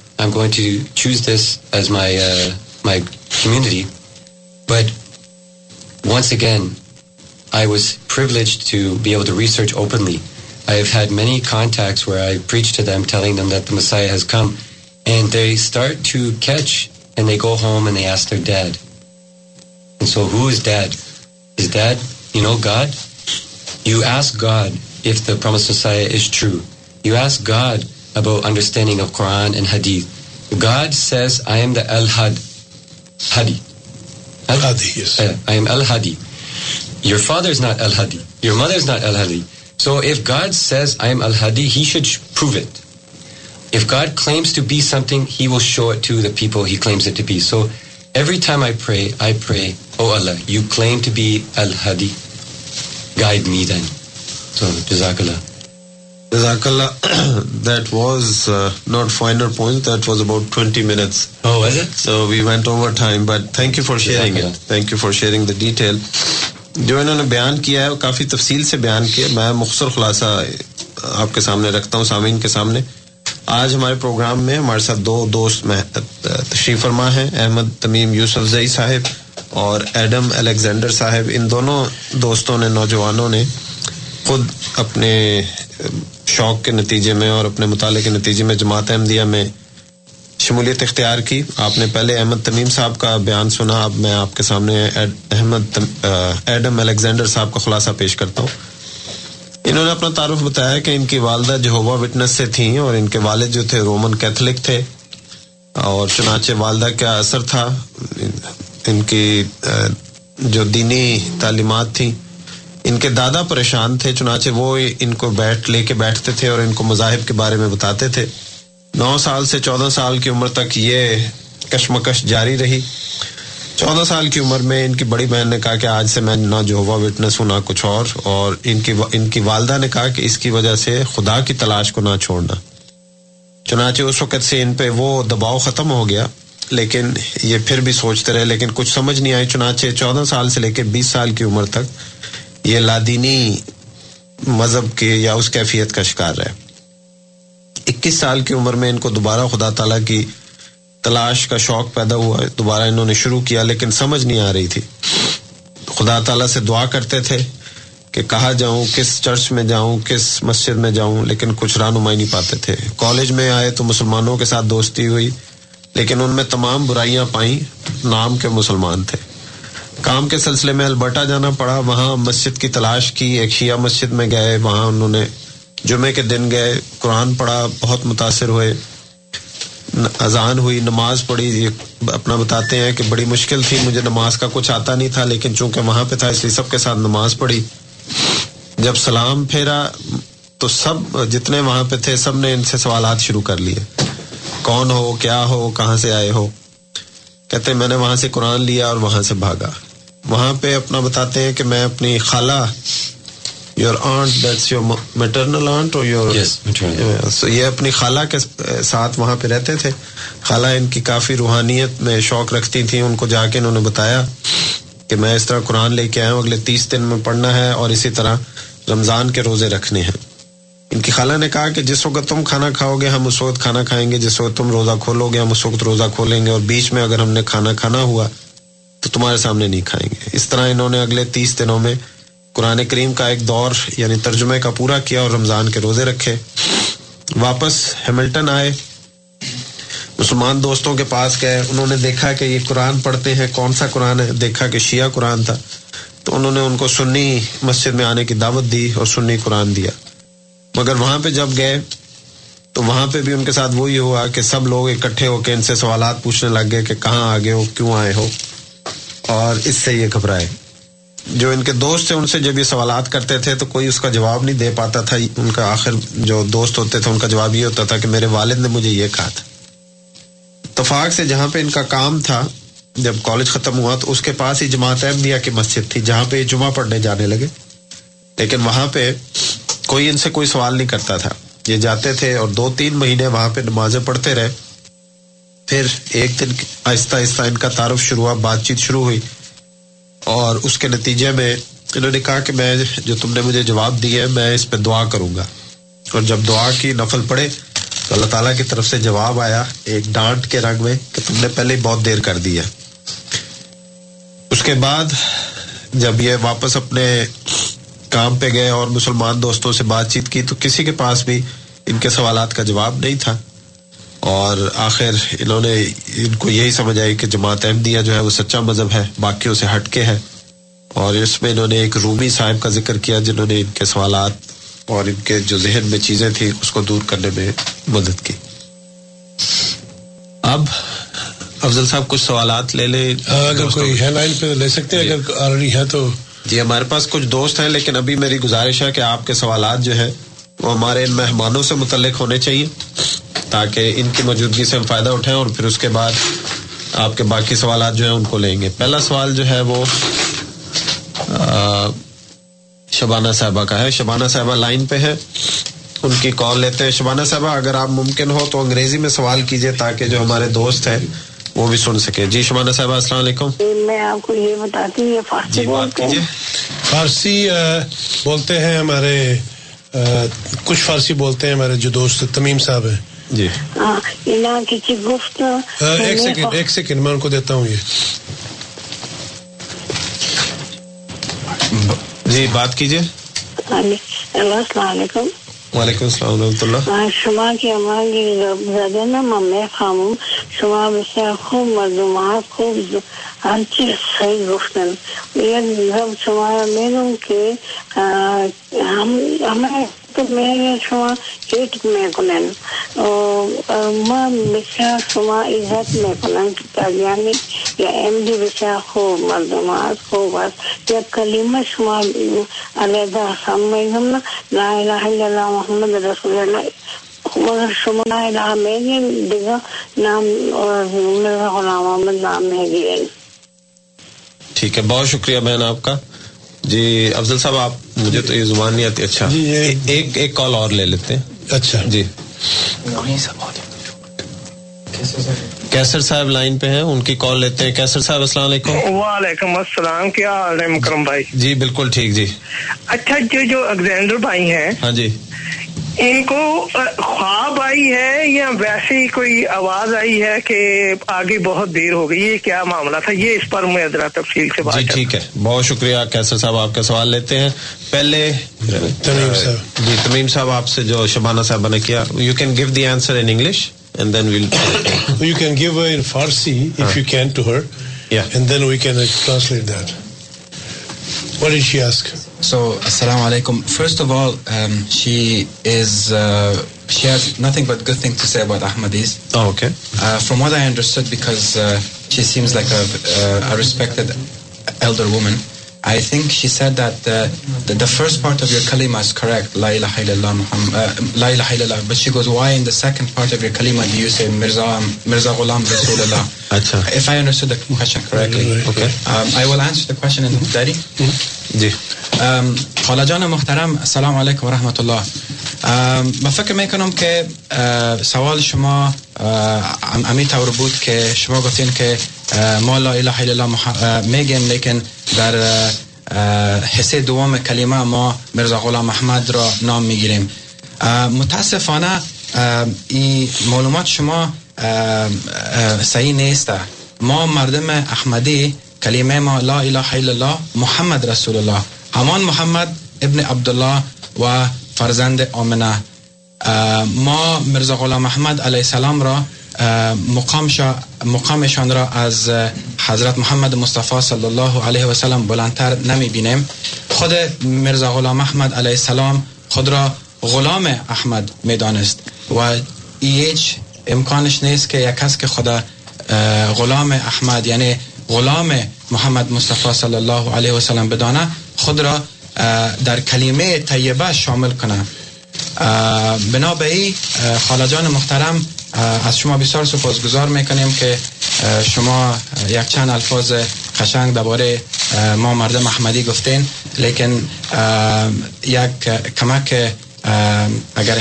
ری but once اکینج research God about understanding of Quran and Hadith. God says, I am the Al-Had, Hadi. Al Hadi, yes. Uh, I am Al Hadi. Your father is not Al Hadi. Your mother is not Al Hadi. So if God says, I am Al Hadi, he should prove it. If God claims to be something, he will show it to the people he claims it to be. So every time I pray, I pray, Oh Allah, you claim to be Al Hadi. Guide me then. So, Jazakallah. جو انہوں نے بیان کیا ہے وہ کافی تفصیل سے بیان کیا میں مختصر خلاصہ آپ کے سامنے رکھتا ہوں سامعین کے سامنے آج ہمارے پروگرام میں ہمارے ساتھ دو دوست تشریف فرما ہیں احمد تمیم یوسف زئی صاحب اور ایڈم الیگزینڈر صاحب ان دونوں دوستوں نے نوجوانوں نے خود اپنے شوق کے نتیجے میں اور اپنے مطالعے کے نتیجے میں جماعت احمدیہ میں شمولیت اختیار کی آپ نے پہلے احمد تمیم صاحب کا بیان سنا اب میں آپ کے سامنے احمد ایڈم الیگزینڈر صاحب کا خلاصہ پیش کرتا ہوں انہوں نے اپنا تعارف بتایا کہ ان کی والدہ جو وٹنس سے تھیں اور ان کے والد جو تھے رومن کیتھلک تھے اور چنانچہ والدہ کا اثر تھا ان کی جو دینی تعلیمات تھیں ان کے دادا پریشان تھے چنانچہ وہ ان کو بیٹھ لے کے بیٹھتے تھے اور ان کو مذاہب کے بارے میں بتاتے تھے نو سال سے چودہ سال کی عمر تک یہ کشمکش جاری رہی چودہ سال کی عمر میں ان کی بڑی بہن نے کہا کہ آج سے میں نہ جو ہوا وٹنس ہوں نہ کچھ اور ان کی ان کی والدہ نے کہا کہ اس کی وجہ سے خدا کی تلاش کو نہ چھوڑنا چنانچہ اس وقت سے ان پہ وہ دباؤ ختم ہو گیا لیکن یہ پھر بھی سوچتے رہے لیکن کچھ سمجھ نہیں آئی چنانچہ چودہ سال سے لے کے بیس سال کی عمر تک یہ لادینی مذہب کے یا اس کیفیت کا شکار ہے اکیس سال کی عمر میں ان کو دوبارہ خدا تعالی کی تلاش کا شوق پیدا ہوا ہے دوبارہ انہوں نے شروع کیا لیکن سمجھ نہیں آ رہی تھی خدا تعالیٰ سے دعا کرتے تھے کہ کہاں جاؤں کس چرچ میں جاؤں کس مسجد میں جاؤں لیکن کچھ رہنمائی نہیں پاتے تھے کالج میں آئے تو مسلمانوں کے ساتھ دوستی ہوئی لیکن ان میں تمام برائیاں پائیں نام کے مسلمان تھے کام کے سلسلے میں البرٹا جانا پڑا وہاں مسجد کی تلاش کی ایک شیعہ مسجد میں گئے وہاں انہوں نے جمعے کے دن گئے قرآن پڑھا بہت متاثر ہوئے اذان ہوئی نماز پڑھی یہ اپنا بتاتے ہیں کہ بڑی مشکل تھی مجھے نماز کا کچھ آتا نہیں تھا لیکن چونکہ وہاں پہ تھا اس لیے سب کے ساتھ نماز پڑھی جب سلام پھیرا تو سب جتنے وہاں پہ تھے سب نے ان سے سوالات شروع کر لیے کون ہو کیا ہو کہاں سے آئے ہو کہتے میں نے وہاں سے قرآن لیا اور وہاں سے بھاگا وہاں پہ اپنا بتاتے ہیں کہ میں اپنی خالہ your your your aunt aunt that's maternal اور یہ اپنی خالہ کے ساتھ وہاں پہ رہتے تھے خالہ ان کی کافی روحانیت میں شوق رکھتی تھیں ان کو جا کے انہوں نے بتایا کہ میں اس طرح قرآن لے کے آیا ہوں اگلے تیس دن میں پڑھنا ہے اور اسی طرح رمضان کے روزے رکھنے ہیں ان کی خالہ نے کہا کہ جس وقت تم کھانا کھاؤ گے ہم اس وقت کھانا کھائیں گے جس وقت تم روزہ کھولو گے ہم اس وقت روزہ کھولیں گے اور بیچ میں اگر ہم نے کھانا کھانا ہوا تو تمہارے سامنے نہیں کھائیں گے اس طرح انہوں نے اگلے تیس دنوں میں قرآن کریم کا ایک دور یعنی ترجمے کا پورا کیا اور رمضان کے روزے رکھے واپس ہیملٹن آئے مسلمان دوستوں کے پاس گئے انہوں نے دیکھا کہ یہ قرآن پڑھتے ہیں کون سا قرآن ہے دیکھا کہ شیعہ قرآن تھا تو انہوں نے ان کو سنی مسجد میں آنے کی دعوت دی اور سنی قرآن دیا مگر وہاں پہ جب گئے تو وہاں پہ بھی ان کے ساتھ وہی ہوا کہ سب لوگ اکٹھے ہو کے ان سے سوالات پوچھنے لگ گئے کہ کہاں آگے ہو کیوں آئے ہو اور اس سے یہ گھبرائے جو ان کے دوست تھے ان سے جب یہ سوالات کرتے تھے تو کوئی اس کا جواب نہیں دے پاتا تھا ان کا آخر جو دوست ہوتے تھے ان کا جواب یہ ہوتا تھا کہ میرے والد نے مجھے یہ کہا تھا تھافاق سے جہاں پہ ان کا کام تھا جب کالج ختم ہوا تو اس کے پاس ہی جماعت احمدیہ کی مسجد تھی جہاں پہ یہ جمعہ پڑھنے جانے لگے لیکن وہاں پہ کوئی ان سے کوئی سوال نہیں کرتا تھا یہ جاتے تھے اور دو تین مہینے وہاں پہ نمازیں پڑھتے رہے پھر ایک دن آہستہ آہستہ ان کا تعارف شروع ہوا بات چیت شروع ہوئی اور اس کے نتیجے میں انہوں نے کہا کہ میں جو تم نے مجھے جواب دیا ہے میں اس پہ دعا کروں گا اور جب دعا کی نفل پڑے تو اللہ تعالیٰ کی طرف سے جواب آیا ایک ڈانٹ کے رنگ میں کہ تم نے پہلے بہت دیر کر دی ہے اس کے بعد جب یہ واپس اپنے کام پہ گئے اور مسلمان دوستوں سے بات چیت کی تو کسی کے پاس بھی ان کے سوالات کا جواب نہیں تھا اور آخر انہوں نے ان کو یہی سمجھ آئی کہ جماعت احمدیہ جو ہے وہ سچا مذہب ہے باقیوں سے ہٹ کے ہے اور اس میں انہوں نے ایک رومی صاحب کا ذکر کیا جنہوں نے ان کے سوالات اور ان کے جو ذہن میں چیزیں تھیں اس کو دور کرنے میں مدد کی اب افضل صاحب کچھ سوالات لے لیں اگر کوئی لائن پہ لے سکتے ہیں اگر ہے تو جی ہمارے پاس کچھ دوست ہیں لیکن ابھی میری گزارش ہے کہ آپ کے سوالات جو ہے وہ ہمارے ان مہمانوں سے متعلق ہونے چاہیے تاکہ ان کی موجودگی سے ہم فائدہ اٹھائیں اور پھر اس کے بعد آپ کے باقی سوالات جو ہیں ان کو لیں گے پہلا سوال جو ہے وہ شبانہ صاحبہ کا ہے شبانہ صاحبہ لائن پہ ہے ان کی کال لیتے ہیں شبانہ صاحبہ اگر آپ ممکن ہو تو انگریزی میں سوال کیجئے تاکہ جو ہمارے دوست ہیں وہ بھی سن سکے جی شبانہ صاحبہ السلام علیکم جی، میں آپ کو یہ بتاتی ہوں کیجیے فارسی جی، بولتے ہیں ہمارے کچھ فارسی بولتے ہیں ہمارے جو دوست تمیم صاحب ہیں جی ہاں، ایک سیکنڈ ایک سیکنڈ میں ان کو دیتا ہوں یہ جی بات کیجیے ہاں، السلام علیکم وعلیکم السلام ورحمۃ اللہ شما کی کی زیادہ نا ممے خام شما بسا خوب مردمات خوب ہر چیز صحیح گفتن یہ شما مینوں کے ہم ہمیں بہت شکریہ بہن آپ کا جی افضل صاحب آپ مجھے تو یہ زبان نہیں آتی اچھا جی، ایک ایک کال اور لے لیتے ہیں ان کی کال لیتے ہیں کیسر صاحب السلام علیکم وعلیکم السلام کیا حال ہے مکرم بھائی جی بالکل ٹھیک جی اچھا جو جو اگزینڈر بھائی ہیں ہاں جی ان کو خواب آئی ہے یا ویسے ہی کوئی آواز آئی ہے کہ آگے بہت دیر ہو گئی یہ کیا معاملہ تھا یہ اس پر میں ذرا تفصیل سے بات جی ٹھیک ہے بہت شکریہ کیسر صاحب آپ کا سوال لیتے ہیں پہلے تمیم صاحب جی تمیم صاحب آپ سے جو شبانہ صاحب نے کیا you can give the answer in English and then well you can give in Farsi if you can to her and then we can translate that what is she ask So, assalamu alaikum. First of all, um, she is uh, she has nothing but good things to say about Ahmadis. Oh, okay. Uh, from what I understood, because uh, she seems like a, uh, a respected elder woman, I think she said that uh, the, the first part of your kalima is correct, la ilaha illallah, Muhammad, uh, la ilaha illallah. But she goes, why in the second part of your kalima do you say Mirza, Mirza Ghulam Rasulullah? if I understood the question correctly. Okay. Um, I will answer the question in Dari. Mm-hmm. Yeah. خالہ جان محترم السلام علیکم و ورحمت الله و فکر میکنم که سوال شما امی طور بود که شما گفتین که ما لا اله الا الله میگیم لیکن در حصه دوم کلمه ما مرزا غلام احمد را نام میگیریم متاسفانه این معلومات شما صحیح نیست ما مردم احمدی کلمه ما لا اله الا الله محمد رسول الله همان محمد ابن عبداللہ و فرزند ما مرزا غلام محمد علیہ السلام را مقامشان مقام از حضرت محمد مصطفی صلی اللہ علیہ وسلم سلم بلندتر نمی بینیم خود مرزا غلام احمد علیہ السلام خود را غلام احمد می دانست و امکانش نیست که یک کس که خدا غلام احمد یعنی غلام محمد مصطفی صلی اللہ علیہ وسلم بدانه خود را در کلمه طیبه شامل کنه بنابراین خالجان محترم از شما بسیار سپاسگزار میکنیم که شما یک چند الفاظ قشنگ درباره ما مردم احمدی گفتین لیکن یک کمک اگر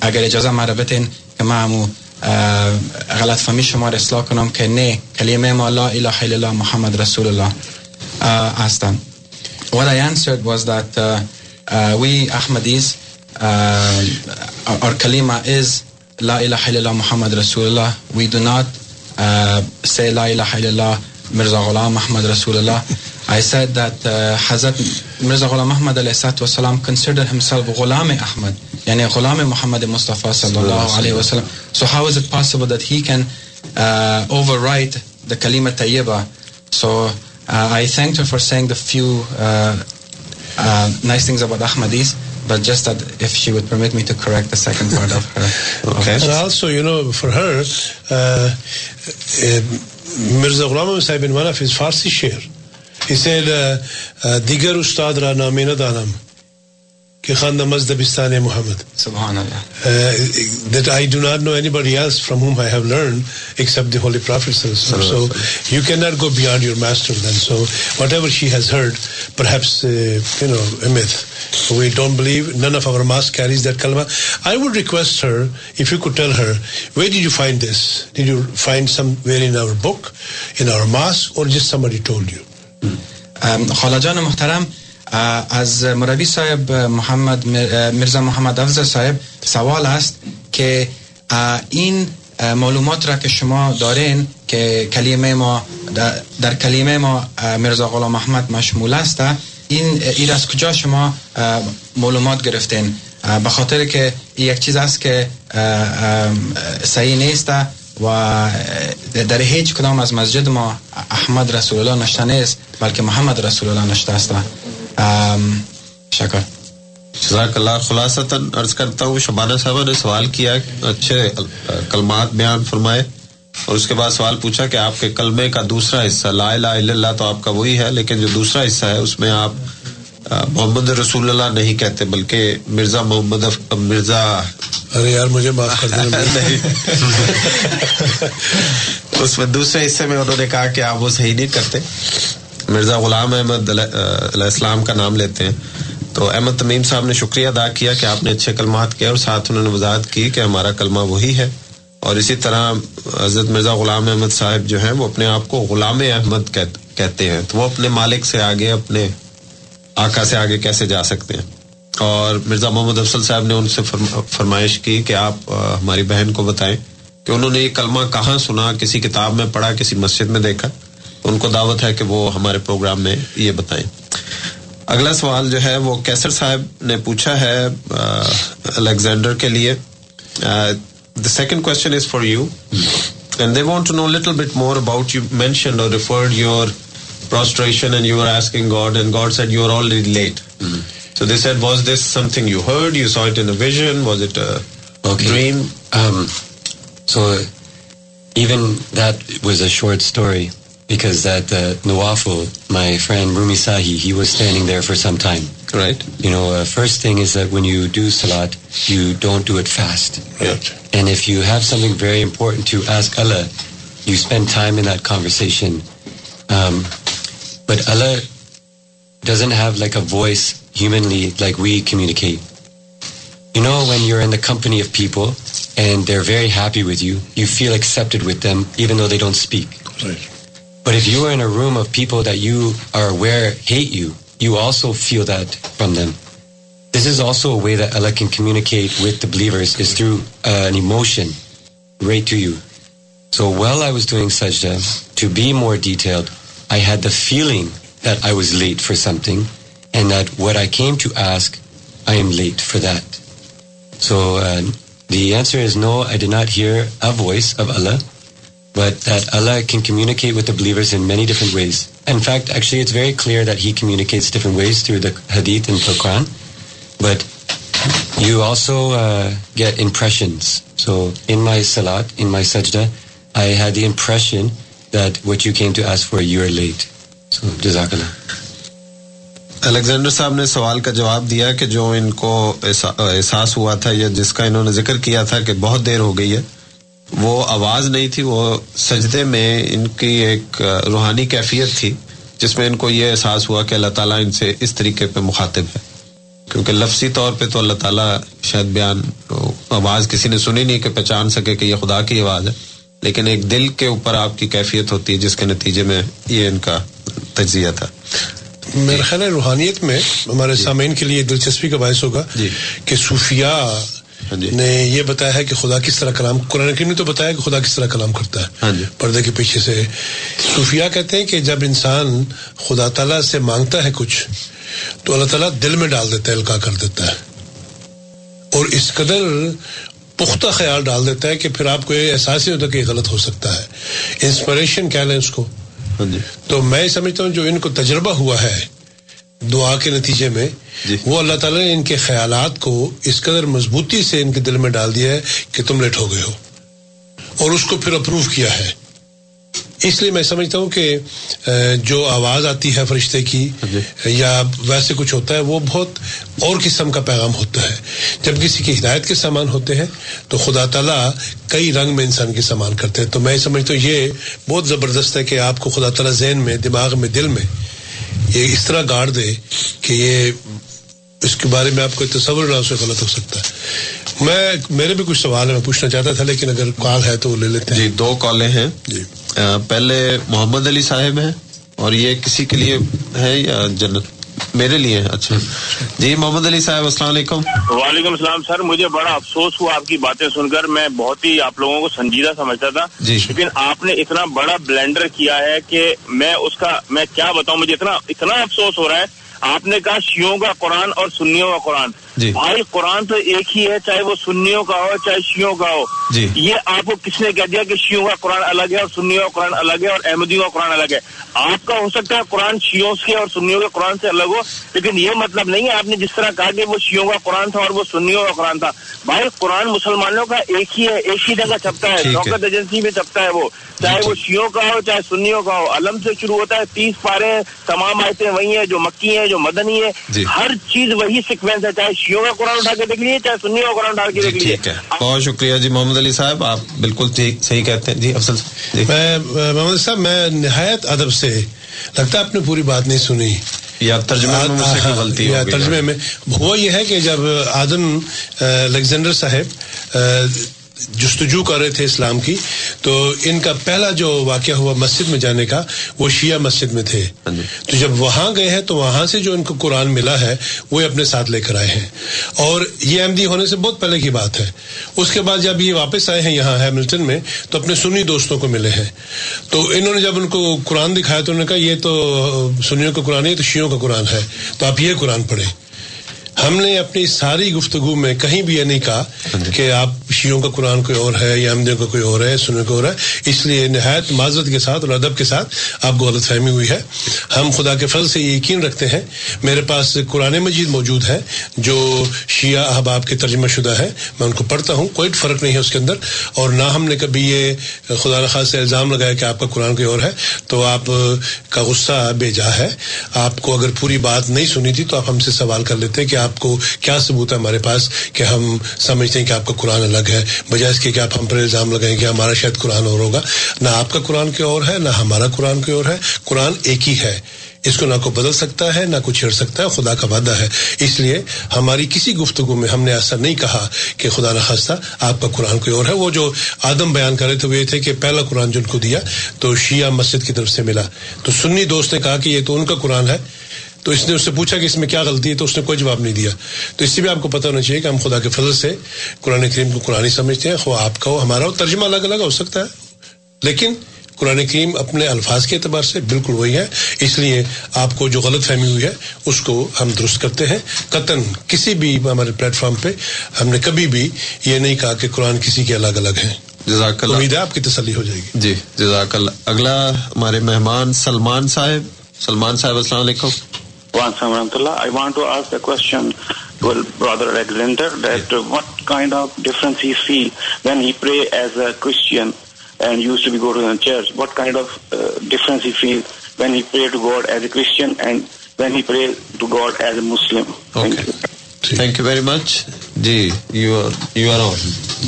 اگر اجازه مرا بتین که ما همو غلط فهمی شما را اصلاح کنم که نه کلمه ما لا اله الا محمد رسول الله هستم وی احمدیز اور کلیمہ عیز لا اللہ محمد رسول اللہ وی دات مرزا غلام محمد رسول حضرت مرزا غلام محمد علیہ وسلم کنسڈر غلام احمد یعنی غلام محمد مصطفیٰ صلی اللہ علیہ وسلم so how is it possible that he write the کلیم طیبہ سو دیگر استاد را نام دانم کہ خان نماز دبستان محمد سبحان اللہ uh, that I do not know anybody else from whom I have learned except the holy prophet صلی اللہ علیہ وسلم so you cannot go beyond your master then so whatever she has heard perhaps uh, you know a myth we don't believe none of our mass carries that kalma I would request her if you could tell her where did you find this did you find somewhere in our book in our mass or just somebody told you خالا جان محترم از مربی صاحب محمد مرزا محمد افضل صاحب سوال است کہ N معلومات را که شما دارین که کلیمه ما در کلیمه ما مرزا غلام محمد مشمول است این ایر از کجا شما معلومات گرفتین که یک چیز است که صحیح نیست و در هیچ کدام از مسجد ما احمد رسول الله نشته نیست بلکه محمد رسول الله نشته است شکر جزاک اللہ خلاصتا عرض کرتا ہوں شبانہ صاحبہ نے سوال کیا اچھے کلمات بیان فرمائے اور اس کے بعد سوال پوچھا کہ آپ کے کلمے کا دوسرا حصہ لا الہ الا اللہ تو آپ کا وہی ہے لیکن جو دوسرا حصہ ہے اس میں آپ محمد رسول اللہ نہیں کہتے بلکہ مرزا محمد مرزا ارے یار مجھے معاف کر دینا اس میں دوسرے حصے میں انہوں نے کہا کہ آپ وہ صحیح نہیں کرتے مرزا غلام احمد علیہ السلام کا نام لیتے ہیں تو احمد تمیم صاحب نے شکریہ ادا کیا کہ آپ نے اچھے کلمات کیا اور ساتھ انہوں نے وضاحت کی کہ ہمارا کلمہ وہی ہے اور اسی طرح حضرت مرزا غلام احمد صاحب جو ہیں وہ اپنے آپ کو غلام احمد کہتے ہیں تو وہ اپنے مالک سے آگے اپنے آقا سے آگے کیسے جا سکتے ہیں اور مرزا محمد افصل صاحب نے ان سے فرمائش کی کہ آپ ہماری بہن کو بتائیں کہ انہوں نے یہ کلمہ کہاں سنا کسی کتاب میں پڑھا کسی مسجد میں دیکھا ان کو دعوت ہے کہ وہ ہمارے پروگرام میں یہ بتائیں اگلا سوال جو ہے ہے وہ کیسر صاحب نے پوچھا الیگزینڈر کے لیے the second question is for you you and they want to know little bit more about mention or referred your because that no of my friending a voice humanly like we communicate you know when you in company of people and they are very happy with you you feel accepted with even oh they don't speak But if you are in a room of people that you are aware hate you, you also feel that from them. This is also a way that Allah can communicate with the believers, is through uh, an emotion right to you. So while I was doing sajda, to be more detailed, I had the feeling that I was late for something, and that what I came to ask, I am late for that. So uh, the answer is no, I did not hear a voice of Allah. but that Allah can communicate with the believers in many different ways. In fact, actually, it's very clear that he communicates different ways through the hadith and the Quran. But you also uh, get impressions. So in my salat, in my sajda, I had the impression that what you came to ask for, you are late. So, jazakallah. Alexander sahib نے سوال کا جواب دیا کہ جو ان کو احساس ہوا تھا یا جس کا انہوں نے ذکر کیا تھا کہ بہت دیر ہو گئی ہے وہ آواز نہیں تھی وہ سجدے میں ان کی ایک روحانی کیفیت تھی جس میں ان کو یہ احساس ہوا کہ اللہ تعالیٰ ان سے اس طریقے پہ مخاطب ہے کیونکہ لفظی طور پہ تو اللہ تعالیٰ شاید بیان آواز کسی نے سنی نہیں کہ پہچان سکے کہ یہ خدا کی آواز ہے لیکن ایک دل کے اوپر آپ کی کیفیت ہوتی ہے جس کے نتیجے میں یہ ان کا تجزیہ تھا میرا خیال ہے روحانیت میں ہمارے جی۔ سامعین کے لیے دلچسپی کا باعث ہوگا جی کہ صوفیہ ہاں جی. نے یہ بتایا ہے کہ خدا کس طرح کلام قرآن نے تو بتایا کہ خدا کس طرح کلام کرتا ہے ہاں جی. پردے کے پیچھے سے صوفیہ کہتے ہیں کہ جب انسان خدا تعالیٰ سے مانگتا ہے کچھ تو اللہ تعالیٰ دل میں ڈال دیتا ہے الکا کر دیتا ہے اور اس قدر پختہ خیال ڈال دیتا ہے کہ پھر آپ کو یہ احساس ہی ہوتا کہ یہ غلط ہو سکتا ہے انسپریشن کہہ لیں اس کو ہاں جی. تو میں سمجھتا ہوں جو ان کو تجربہ ہوا ہے دعا کے نتیجے میں جی وہ اللہ تعالیٰ نے ان کے خیالات کو اس قدر مضبوطی سے ان کے دل میں ڈال دیا ہے کہ تم لیٹ ہو گئے ہو اور اس کو پھر اپروو کیا ہے اس لیے میں سمجھتا ہوں کہ جو آواز آتی ہے فرشتے کی جی یا ویسے کچھ ہوتا ہے وہ بہت اور قسم کا پیغام ہوتا ہے جب کسی کی ہدایت کے سامان ہوتے ہیں تو خدا تعالیٰ کئی رنگ میں انسان کے سامان کرتے ہیں تو میں سمجھتا ہوں یہ بہت زبردست ہے کہ آپ کو خدا تعالیٰ ذہن میں دماغ میں دل میں یہ اس طرح گاڑ دے کہ یہ اس کے بارے میں آپ کو تصور نہ سے غلط ہو سکتا ہے میں میرے بھی کچھ سوال ہے میں پوچھنا چاہتا تھا لیکن اگر کال ہے تو وہ لے لیتے ہیں جی دو کالے ہیں جی پہلے محمد علی صاحب ہیں اور یہ کسی کے لیے ہے یا جنت میرے لیے اچھا جی محمد علی صاحب السلام علیکم وعلیکم السلام سر مجھے بڑا افسوس ہوا آپ کی باتیں سن کر میں بہت ہی آپ لوگوں کو سنجیدہ سمجھتا تھا جی۔ لیکن آپ نے اتنا بڑا بلینڈر کیا ہے کہ میں اس کا میں کیا بتاؤں مجھے اتنا اتنا افسوس ہو رہا ہے آپ نے کہا شیوں کا قرآن اور سنیوں کا قرآن جی۔ بھائی قرآن تو ایک ہی ہے چاہے وہ سنیوں کا ہو چاہے شیوں کا ہو جی۔ یہ آپ کو کس نے کہہ دیا کہ شیوں کا قرآن الگ ہے اور سنیوں کا قرآن الگ ہے اور احمدیوں کا قرآن الگ ہے آپ کا ہو سکتا ہے قرآن شیوں سے اور سنیوں کے قرآن سے الگ ہو لیکن یہ مطلب نہیں ہے آپ نے جس طرح کہا کہ وہ شیوں کا قرآن تھا اور وہ سنیوں کا قرآن تھا بھائی قرآن مسلمانوں کا ایک ہی ہے ایک ہی جگہ چھپتا ہے شوکت ایجنسی میں چھپتا ہے وہ چاہے جی، وہ شیوں کا ہو چاہے سنیوں کا ہو علم سے شروع ہوتا ہے تیس پارے تمام آیتیں وہی ہیں جو مکی ہیں جو مدنی ہے ہر چیز وہی سیکوینس ہے چاہے شیوں کا قرآن اٹھا کے دیکھ لیے چاہے سنیوں کا قرآن اٹھا کے جی، دیکھ لیے بہت شکریہ جی محمد علی صاحب آپ بالکل صحیح کہتے ہیں جی افضل جی۔ میں محمد صاحب میں نہایت ادب سے لگتا ہے آپ نے پوری بات نہیں سنی یا ترجمہ غلطی یا ترجمے میں وہ یہ ہے کہ جب آدم الیگزینڈر صاحب جستجو کر رہے تھے اسلام کی تو ان کا پہلا جو واقعہ ہوا مسجد میں جانے کا وہ شیعہ مسجد میں تھے ہاں جی۔ تو جب وہاں گئے ہیں تو وہاں سے جو ان کو قرآن ملا ہے وہ اپنے ساتھ لے کر آئے ہیں اور یہ احمدی ہونے سے بہت پہلے کی بات ہے اس کے بعد جب یہ واپس آئے ہیں یہاں ہیملٹن میں تو اپنے سنی دوستوں کو ملے ہیں تو انہوں نے جب ان کو قرآن دکھایا تو انہوں نے کہا یہ تو سنیوں کا قرآن ہے تو شیوں کا قرآن ہے تو آپ یہ قرآن پڑھیں ہم نے اپنی ساری گفتگو میں کہیں بھی یہ نہیں کہا کہ آپ شیوں کا قرآن کوئی اور ہے یا امدیوں کا کوئی اور ہے سنوں سننے کا اور ہے اس لیے نہایت معذرت کے ساتھ اور ادب کے ساتھ آپ کو غلط فہمی ہوئی ہے ہم خدا کے فضل سے یہ یقین رکھتے ہیں میرے پاس قرآن مجید موجود ہے جو شیعہ احباب کے ترجمہ شدہ ہے میں ان کو پڑھتا ہوں کوئی فرق نہیں ہے اس کے اندر اور نہ ہم نے کبھی یہ خدا نخواہ سے الزام لگایا کہ آپ کا قرآن کوئی اور ہے تو آپ کا غصہ بے جا ہے آپ کو اگر پوری بات نہیں سنی تھی تو آپ ہم سے سوال کر لیتے کہ آپ کو کیا ثبوت ہے ہمارے پاس کہ ہم سمجھتے ہیں کہ آپ کا قرآن الگ ہے بجائے اس کے کہ آپ ہم پر الزام لگائیں کہ ہمارا شاید قرآن اور ہوگا نہ آپ کا قرآن کے اور ہے نہ ہمارا قرآن کے اور ہے قرآن ایک ہی ہے اس کو نہ کو بدل سکتا ہے نہ کو چھیڑ سکتا ہے خدا کا وعدہ ہے اس لیے ہماری کسی گفتگو میں ہم نے ایسا نہیں کہا کہ خدا نہ خاصہ آپ کا قرآن کوئی اور ہے وہ جو آدم بیان کر رہے تھے وہ یہ تھے کہ پہلا قرآن جن کو دیا تو شیعہ مسجد کی طرف سے ملا تو سنی دوست نے کہا کہ یہ تو ان کا قرآن ہے تو اس نے اس سے پوچھا کہ اس میں کیا غلطی ہے تو اس نے کوئی جواب نہیں دیا تو اس سے بھی آپ کو پتہ ہونا چاہیے کہ ہم خدا کے فضل سے قرآن کریم کو قرآن ہی سمجھتے ہیں خواہ آپ کا ہو ہمارا ہو ترجمہ الگ الگ ہو سکتا ہے لیکن قرآن کریم اپنے الفاظ کے اعتبار سے بالکل وہی ہے اس لیے آپ کو جو غلط فہمی ہوئی ہے اس کو ہم درست کرتے ہیں قطن کسی بھی ہمارے پلیٹ فارم پہ ہم نے کبھی بھی یہ نہیں کہا کہ قرآن کسی کے الگ الگ ہیں جزاک اللہ امید ہے آپ کی تسلی ہو جائے گی جی جزاک اللہ اگلا ہمارے مہمان سلمان صاحب سلمان صاحب السلام علیکم Wansam Ramtullah. I want to ask a question to well, Brother Alexander that yes. what kind of difference he feel when he pray as a Christian and used to be go to the church. What kind of uh, difference he feel when he pray to God as a Christian and when he pray to God as a Muslim. Okay. Thank you. Thank you very much. Ji, you are you are on.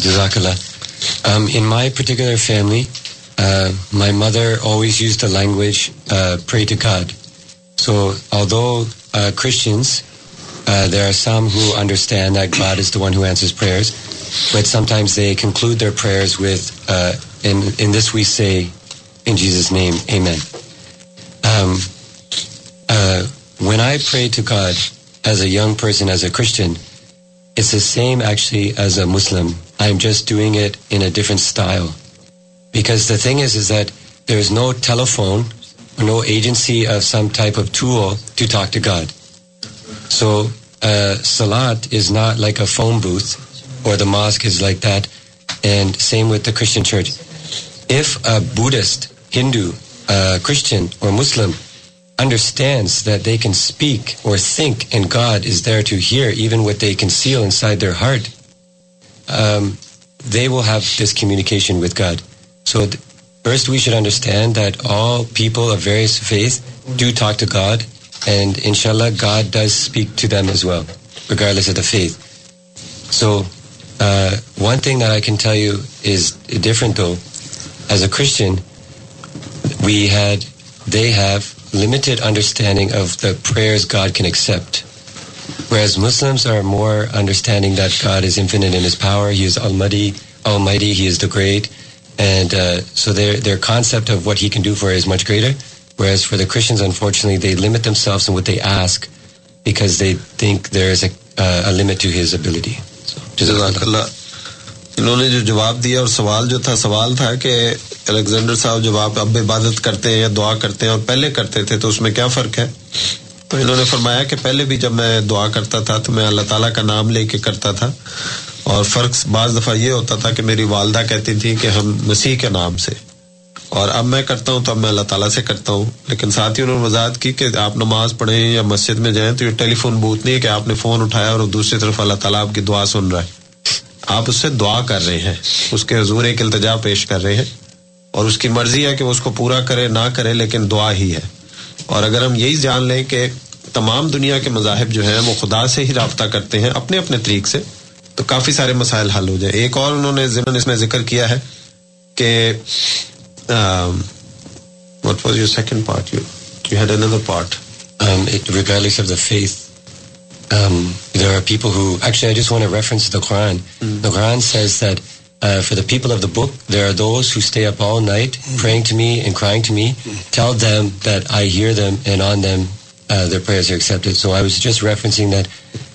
Jazakallah. Um, in my particular family, uh, my mother always used the language uh, "pray to God," uh, So although uh, Christians, uh, there are some who understand that God is the one who answers prayers, but sometimes they conclude their prayers with, uh, in this we say, in Jesus' name, amen. Um, when I pray to God as a young person, as a Christian, it's the same actually as a Muslim. I'm just doing it in a different style. Because the thing is that there is no telephone no agency God so سلات is not like or Buddhist Hindu Christian or Muslim understand that they can speak or think in God is that you hear even what they can said there had they will have this communication with God so first we should understand that all people God and ان شاء اللہ God does speak to this one Gul is اٹھیز so one thing I can true is different as a Christian we had they have limited understanding of the prayers God can ex Muslim understanding that God is int پاوریزریٹ And uh, so their, their concept of what he can do for her is much greater. Whereas for the Christians, unfortunately, they limit themselves in what they ask because they think there is a, uh, a limit to his ability. انہوں نے جو جواب دیا اور سوال جو تھا سوال تھا کہ الیگزینڈر صاحب جب آپ اب عبادت کرتے ہیں یا دعا کرتے ہیں اور پہلے کرتے تھے تو اس میں کیا فرق ہے تو انہوں نے فرمایا کہ پہلے بھی جب میں دعا کرتا تھا تو میں اللہ تعالیٰ کا نام لے کے کرتا تھا اور فرق بعض دفعہ یہ ہوتا تھا کہ میری والدہ کہتی تھی کہ ہم مسیح کے نام سے اور اب میں کرتا ہوں تو اب میں اللہ تعالیٰ سے کرتا ہوں لیکن ساتھ ہی انہوں نے وضاحت کی کہ آپ نماز پڑھیں یا مسجد میں جائیں تو یہ ٹیلی فون بوت نہیں ہے کہ آپ نے فون اٹھایا اور دوسری طرف اللہ تعالیٰ آپ کی دعا سن رہا ہے آپ اس سے دعا کر رہے ہیں اس کے حضور ایک التجا پیش کر رہے ہیں اور اس کی مرضی ہے کہ وہ اس کو پورا کرے نہ کرے لیکن دعا ہی ہے اور اگر ہم یہی جان لیں کہ تمام دنیا کے مذاہب جو ہیں وہ خدا سے ہی رابطہ کرتے ہیں اپنے اپنے طریق سے تو کافی سارے مسائل حل ہو جائیں ایک اور انہوں نے زمن اس میں ذکر کیا ہے کہ what was your second part you you had another part regardless of the faith Um, there are people who actually I just want to reference the Quran. Mm. The Quran says that uh, for the people of the book, there are those who stay up all night mm. praying to me and crying to me. Mm. Tell them that I hear them and on them uh, their prayers are accepted. So I was just referencing that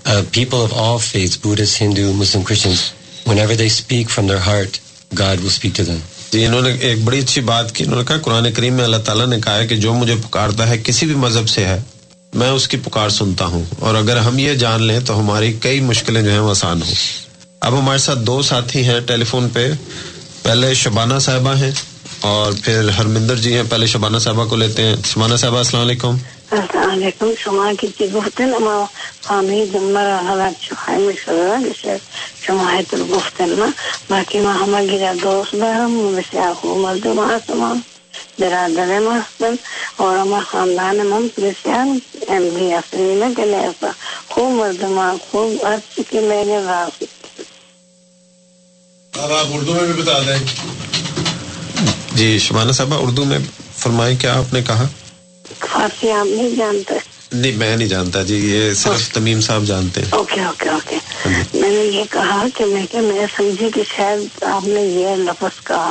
uh, people of all faiths, Buddhists, Hindu, Muslim, Christians, whenever they speak from their heart, God will speak to them. جی انہوں نے ایک بڑی اچھی بات کی انہوں نے کہا قرآن کریم میں اللہ تعالیٰ نے کہا ہے کہ جو مجھے پکارتا ہے کسی بھی مذہب سے ہے میں اس کی پکار سنتا ہوں اور اگر ہم یہ جان لیں تو ہماری کئی مشکلیں جو ہیں وہ آسان ہوں اب ہمارے ساتھ دو ساتھی ہیں ٹیلی فون پہ پہلے شبانہ صاحبہ ہیں اور پھر ہرمندر جی ہیں پہلے شبانہ صاحبہ کو لیتے ہیں شبانہ صاحبہ السلام علیکم بھی بتا دیں جی اردو میں فرمائیں کیا آپ نے کہا فارسیاں نہیں جانتے نہیں میں نہیں جانتا جی یہ صرف تمیم صاحب جانتے ہیں اوکے اوکے اوکے میں نے یہ کہا کہ میں کہ میں سمجھی کہ شاید آپ نے یہ لفظ کہا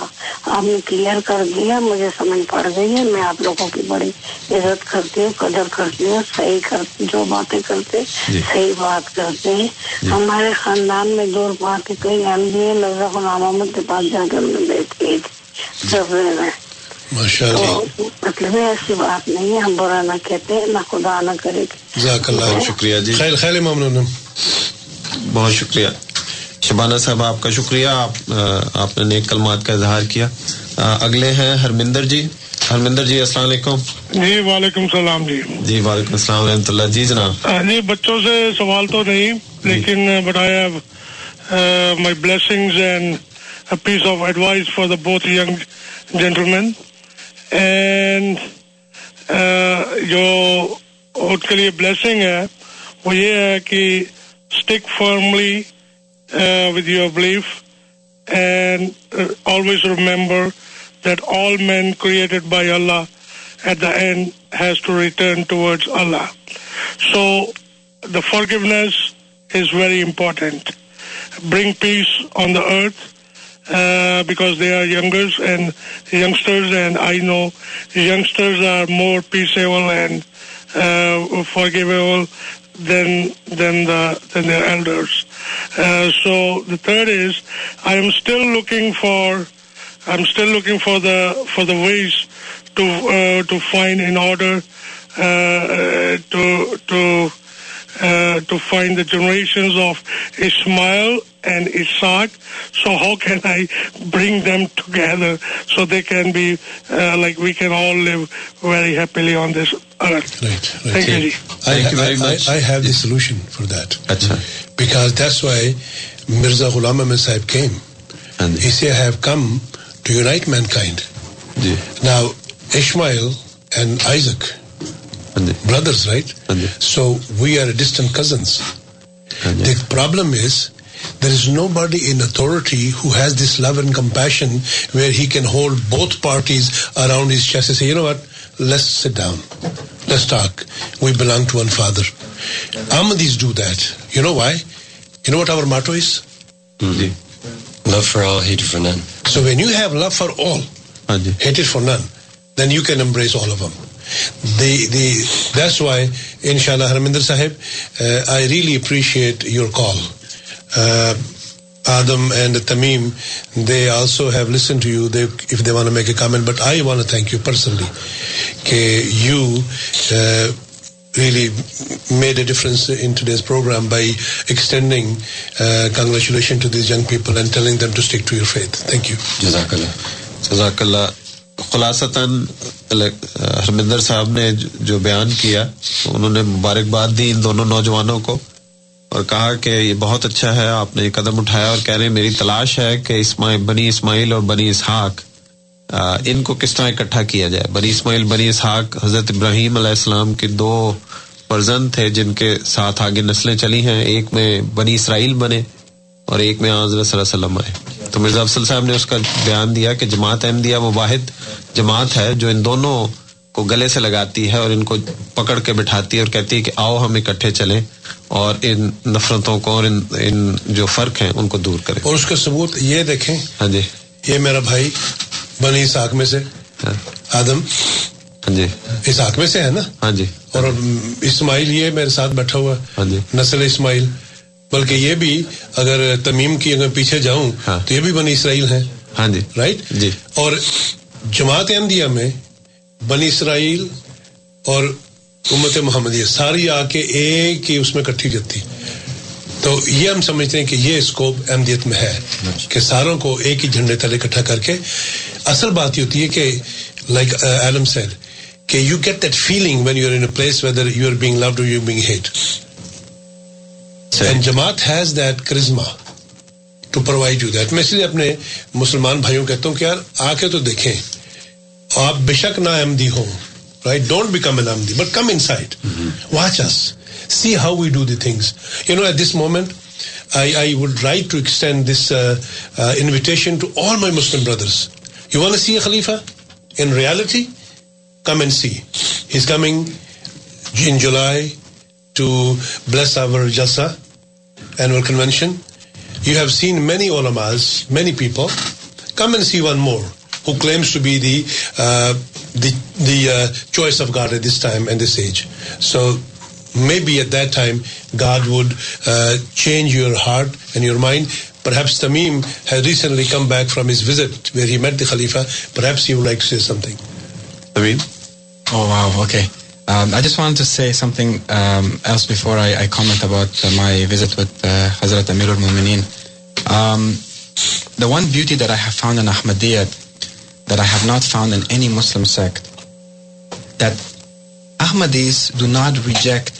آپ نے کلیئر کر دیا مجھے سمجھ پڑ گئی ہے میں آپ لوگوں کی بڑی عزت کرتی ہوں قدر کرتی ہوں صحیح کر جو باتیں کرتے جی۔ صحیح بات کرتے ہیں جی۔ ہمارے خاندان میں دور پا کے کئی ایم جی مرزا غلام احمد کے پاس جا کر جی۔ میں بیٹھ گئی تھی میں بہت شکریہ شبانہ صاحب آپ کا شکریہ آپ آپ نے نیک کلمات کا اظہار کیا اگلے ہیں ہرمندر جی ہرمندر جی السلام علیکم جی وعلیکم السلام جی جی وعلیکم السلام ورحمۃ اللہ جی جناب جی بچوں سے سوال تو نہیں لیکن بٹایا my blessings and piece of advice for the both young gentlemen and uh, جو اس کے لیے بلیسنگ ہے وہ یہ ہے کہ stick firmly with your belief and always remember that all men created by Allah at the end has to return towards Allah so the forgiveness is very important bring peace on the earth so the third is I'll looking for I looking for the for the ways to find to find the generations of Ishmael and Isaac. So how can I bring them together so they can be uh, like we can all live very happily on this earth? Right, right. Thank, okay. you. I, Thank you. Very I, much. I, I have the solution for that. Achha. Because that's why Mirza Ghulam Ahmed Sahib came. And he said, I have come to unite mankind. Yeah. Now, Ishmael and Isaac. Brothers right so we are distant cousins the problem the the that's why inshallah harminder sahib uh, i really appreciate your call uh, adam and tamim they also have listened to you they if they want to make a comment but i want to thank you personally okay you uh, really made a difference in today's program by extending uh, congratulations to these young people and telling them to stick to your faith thank you jazakallah jazakallah خلاصتاً ہرمندر صاحب نے جو بیان کیا انہوں نے مبارکباد دی ان دونوں نوجوانوں کو اور کہا کہ یہ بہت اچھا ہے آپ نے یہ قدم اٹھایا اور کہہ رہے ہیں میری تلاش ہے کہ بنی اسماعیل اور بنی اسحاق ان کو کس طرح اکٹھا کیا جائے بنی اسماعیل بنی اسحاق حضرت ابراہیم علیہ السلام کے دو پرزن تھے جن کے ساتھ آگے نسلیں چلی ہیں ایک میں بنی اسرائیل بنے اور ایک میں صلی اللہ علیہ وسلم آئے تو مرزا افسل صاحب نے اس کا بیان دیا کہ جماعت احمدیہ وہ واحد جماعت ہے جو ان دونوں کو گلے سے لگاتی ہے اور ان کو پکڑ کے بٹھاتی ہے اور کہتی ہے کہ آؤ ہم اکٹھے چلیں اور ان نفرتوں کو اور ان, ان جو فرق ہیں ان کو دور کریں اور اس کا ثبوت یہ دیکھیں ہاں جی یہ میرا بھائی بنی ساک میں سے ہاں۔ آدم ہاں جی اس میں سے ہے نا ہاں جی اور اسماعیل یہ میرے ساتھ بیٹھا ہوا ہے ہاں جی۔ نسل اسماعیل بلکہ یہ بھی اگر تمیم کی اگر پیچھے جاؤں ہاں۔ تو یہ بھی بنی اسرائیل ہے ہاں جی۔ جی۔ اور جماعت میں بنی اسرائیل اور امت محمدیہ ساری آ کے ایک ہی اس میں کٹھی جاتی تو یہ ہم سمجھتے ہیں کہ یہ اسکوپ احمدیت میں ہے اچھا۔ کہ ساروں کو ایک ہی جھنڈے تلے اکٹھا کر کے اصل بات یہ ہوتی ہے کہ لائک ایلم uh, کہ you get that feeling when you place whether you are being loved you being hate and جماعت has that charisma to provide you that میں اس لیے اپنے مسلمان بھائیوں کہتا ہوں کہ یار آ کے تو دیکھیں آپ بے شک نہ ایم دی ہوں right don't become an Ahmadi but come inside watch us see how we do the things you know at this moment I I would right to extend this invitation to all my Muslim brothers you want see a خلیفہ in reality come and see he is coming in July to bless our جساشن you have seen minimum come and see one more who claims God this age so may be at that time God would change your heart and your mind perhaps تمیمٹلی come back from his visit خلیفہ perhaps like حضرتینس not reject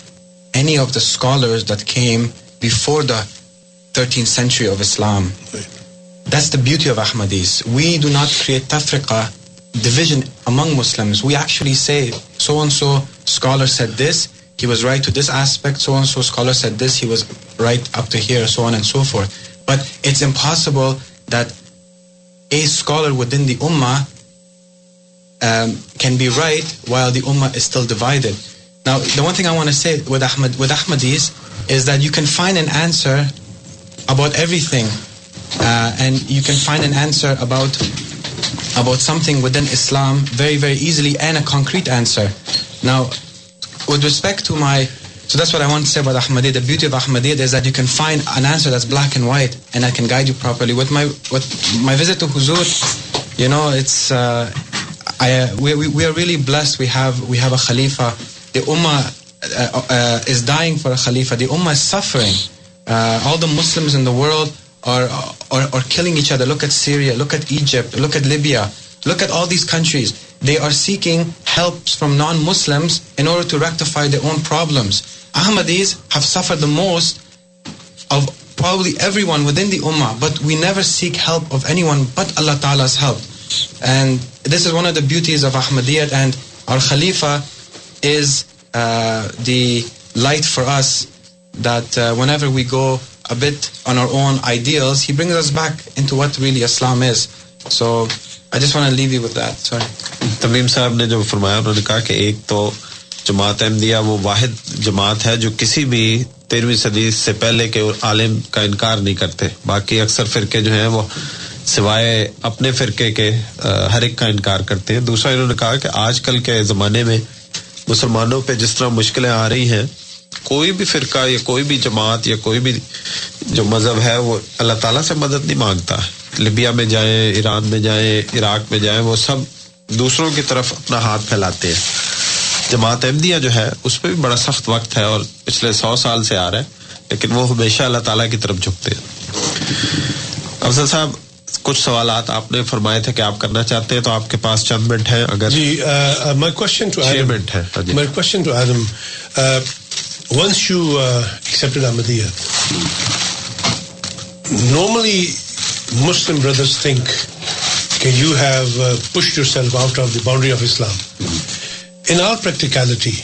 of the scholars before the thirteen century of Islam that's we do not کرسلم so scholar said this, he was right to this aspect, so and so scholar said this, he was right up to here, so on and so forth. But it's impossible that a scholar within the ummah um, can be right while the ummah is still divided. Now, the one thing I want to say with Ahmadis is that you can find an answer about everything, uh, and you can find an answer about something within Islam very, very easily, and a concrete answer. خلیفہ خلیفہ لکیٹ Egypt Libya look all these countries They are seeking help from non-Muslims in order to rectify their own problems. Ahmadis have suffered the most of probably everyone within the Ummah, but we never seek help of anyone but Allah Ta'ala's help. And this is one of the beauties of Ahmadiyyat, and our Khalifa is uh, the light for us, that uh, whenever we go a bit on our own ideals, he brings us back into what really Islam is. So Tamim Sahab نے جو فرمایا انہوں نے کہا کہ ایک تو جماعت احمدیہ وہ واحد جماعت ہے جو کسی بھی تیرہویں صدی سے پہلے کے عالم کا انکار نہیں کرتے باقی اکثر فرقے جو ہیں وہ سوائے اپنے فرقے کے ہر ایک کا انکار کرتے ہیں دوسرا انہوں نے کہا کہ آج کل کے زمانے میں مسلمانوں پہ جس طرح مشکلیں آ رہی ہیں کوئی بھی فرقہ یا کوئی بھی جماعت یا کوئی بھی جو مذہب ہے وہ اللہ تعالیٰ سے مدد نہیں مانگتا ہے لبیا میں جائیں ایران میں جائیں عراق میں جائیں وہ سب دوسروں کی طرف اپنا ہاتھ پھیلاتے ہیں جماعت احمدیہ جو ہے اس پہ بھی بڑا سخت وقت ہے اور پچھلے سو سال سے آ رہا ہے لیکن وہ ہمیشہ اللہ تعالیٰ کی طرف جھکتے ہیں افضل صاحب کچھ سوالات آپ نے فرمائے تھے کہ آپ کرنا چاہتے ہیں تو آپ کے پاس چند منٹ ہیں اگر جی، ہے Muslim brothers think okay, you have uh, pushed yourself out of the boundary of Islam. In our practicality,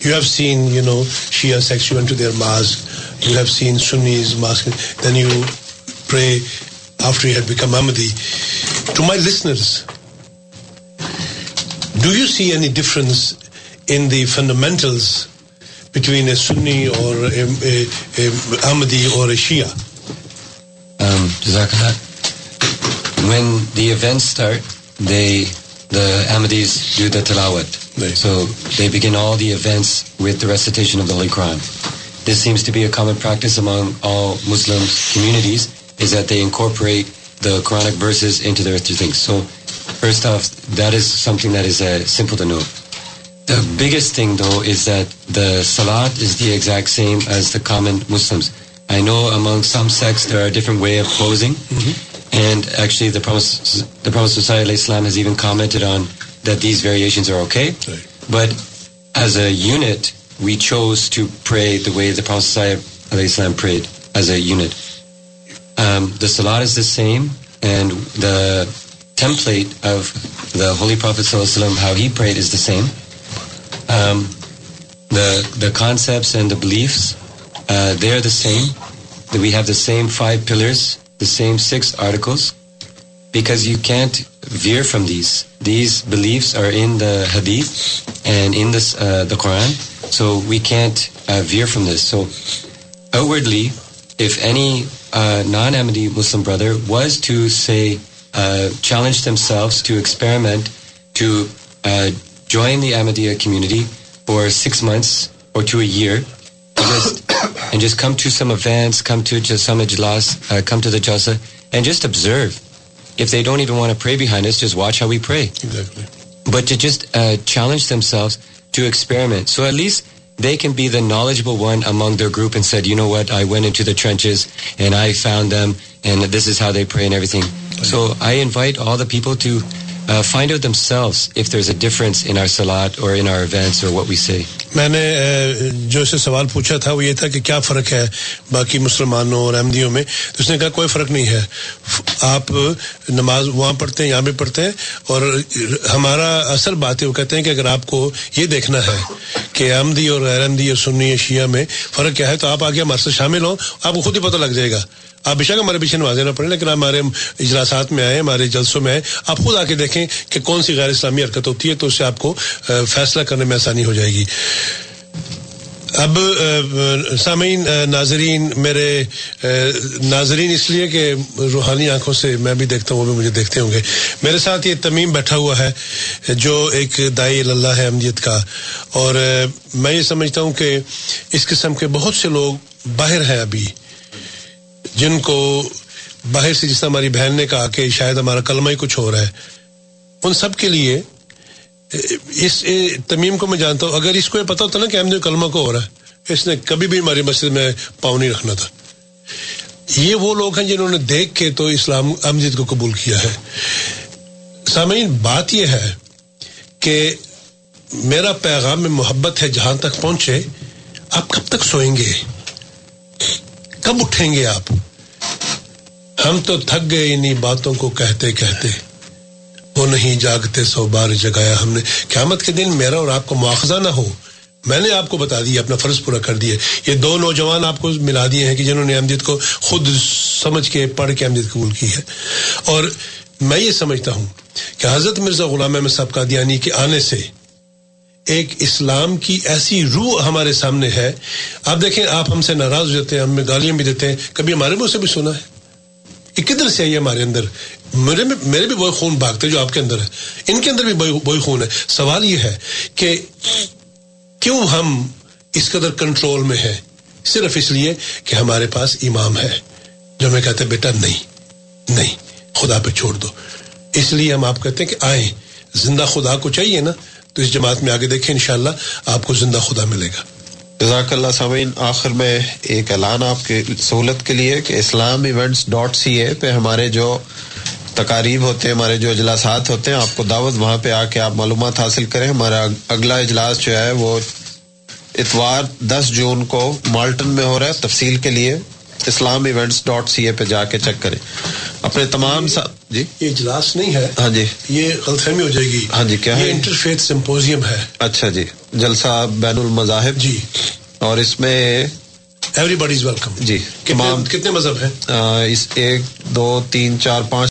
you have seen, you know, Shia sects, you went to their mosque, you have seen Sunnis mosque, then you pray after you had become Ahmadi. To my listeners, do you see any difference in the fundamentals between a Sunni or a Ahmadi or a Shia? Um, Jazakallah. When the ایٹارٹ Dimat practice biggest thing though is that the salad is exact same as the commons way آفنگ صویڈ is the the concepts they are the same view the same five pillars the same six articles because you can't veer from these these beliefs are in the ہدی and in the the Quran so we can't veer from these so اوورڈلی if any non Ahmadi Muslim brother was to say challenge them Cello to experiment to join the Ahmadi are community for six months or two year just and just come to some events, come to just some ajlas, uh, come to the jalsa, and just observe. If they don't even want to pray behind us, just watch how we pray. Exactly. But to just uh, challenge themselves to experiment. So at least they can be the knowledgeable one among their group and said, you know what, I went into the trenches and I found them and this is how they pray and everything. So I invite all the people to uh, find out themselves if there's a difference in in our our salat or or events what we say. Uh, کوئی فرق نہیں ہے آپ نماز وہاں پڑھتے ہیں یہاں بھی پڑھتے ہیں اور ہمارا اصل بات ہے وہ کہتے ہیں کہ اگر آپ کو یہ دیکھنا ہے کہ احمدی اور سنی شیعہ میں فرق کیا ہے تو آپ آگے ہمارے شامل ہوں آپ کو خود ہی پتہ لگ جائے گا آپ بے شک ہمارے پیچھے نہ پڑے لیکن ہمارے اجلاسات میں آئے ہمارے جلسوں میں آئے آپ خود آ کے دیکھیں کہ کون سی غیر اسلامی حرکت ہوتی ہے تو اس سے آپ کو فیصلہ کرنے میں آسانی ہو جائے گی اب سامعین ناظرین میرے ناظرین اس لیے کہ روحانی آنکھوں سے میں بھی دیکھتا ہوں وہ بھی مجھے دیکھتے ہوں گے میرے ساتھ یہ تمیم بیٹھا ہوا ہے جو ایک دائی اللہ ہے امجد کا اور میں یہ سمجھتا ہوں کہ اس قسم کے بہت سے لوگ باہر ہیں ابھی جن کو باہر سے جس طرح ہماری بہن نے کہا کہ شاید ہمارا کلمہ ہی کچھ ہو رہا ہے ان سب کے لیے اس تمیم کو میں جانتا ہوں اگر اس کو یہ پتا ہوتا نا کہ احمد کلمہ کو ہو رہا ہے اس نے کبھی بھی ہماری مسجد میں پاؤں نہیں رکھنا تھا یہ وہ لوگ ہیں جنہوں نے دیکھ کے تو اسلام امجد کو قبول کیا ہے سامعین بات یہ ہے کہ میرا پیغام میں محبت ہے جہاں تک پہنچے آپ کب تک سوئیں گے کب اٹھیں گے آپ ہم تو تھک گئے انہیں باتوں کو کہتے کہتے وہ نہیں جاگتے سو بار جگایا ہم نے قیامت کے دن میرا اور آپ کو مواخذہ نہ ہو میں نے آپ کو بتا دیا اپنا فرض پورا کر دیا یہ دو نوجوان آپ کو ملا دیے ہیں کہ جنہوں نے امجد کو خود سمجھ کے پڑھ کے امجد قبول کی ہے اور میں یہ سمجھتا ہوں کہ حضرت مرزا غلام احمد صاحب قادیانی کے آنے سے ایک اسلام کی ایسی روح ہمارے سامنے ہے آپ دیکھیں آپ ہم سے ناراض ہو جاتے ہیں ہمیں گالیاں بھی دیتے ہیں کبھی ہمارے منہ سے بھی سنا ہے یہ کدھر سے آئی ہمارے اندر میرے میرے بھی وہی خون بھاگتے جو آپ کے اندر ہے ان کے اندر بھی وہی خون ہے سوال یہ ہے کہ کیوں ہم اس قدر کنٹرول میں ہیں صرف اس لیے کہ ہمارے پاس امام ہے جو ہمیں کہتے بیٹا نہیں نہیں خدا پہ چھوڑ دو اس لیے ہم آپ کہتے ہیں کہ آئیں زندہ خدا کو چاہیے نا تو اس جماعت میں آگے دیکھیں انشاءاللہ آپ کو زندہ خدا ملے گا جزاک اللہ سامعین آخر میں ایک اعلان آپ کے سہولت کے لیے کہ Islam events dot C A پہ ہمارے جو تقاریب ہوتے ہیں ہمارے جو اجلاسات ہوتے ہیں آپ کو دعوت وہاں پہ آ کے آپ معلومات حاصل کریں ہمارا اگلا اجلاس جو ہے وہ اتوار دس جون کو مالٹن میں ہو رہا ہے تفصیل کے لیے Islam events dot C A پہ جا کے چیک کریں اپنے تمام سا... جی یہ اجلاس نہیں ہے ہاں جی یہ غلط فہمی ہو جائے گی ہاں جی کیا یہ انٹر فیتھ سمپوزیم ہے اچھا جی جلسہ بین المذاہب جی اور اس میں ایوری باڈی از ویلکم جی کتنے مذہب ہیں اس ایک دو تین چار پانچ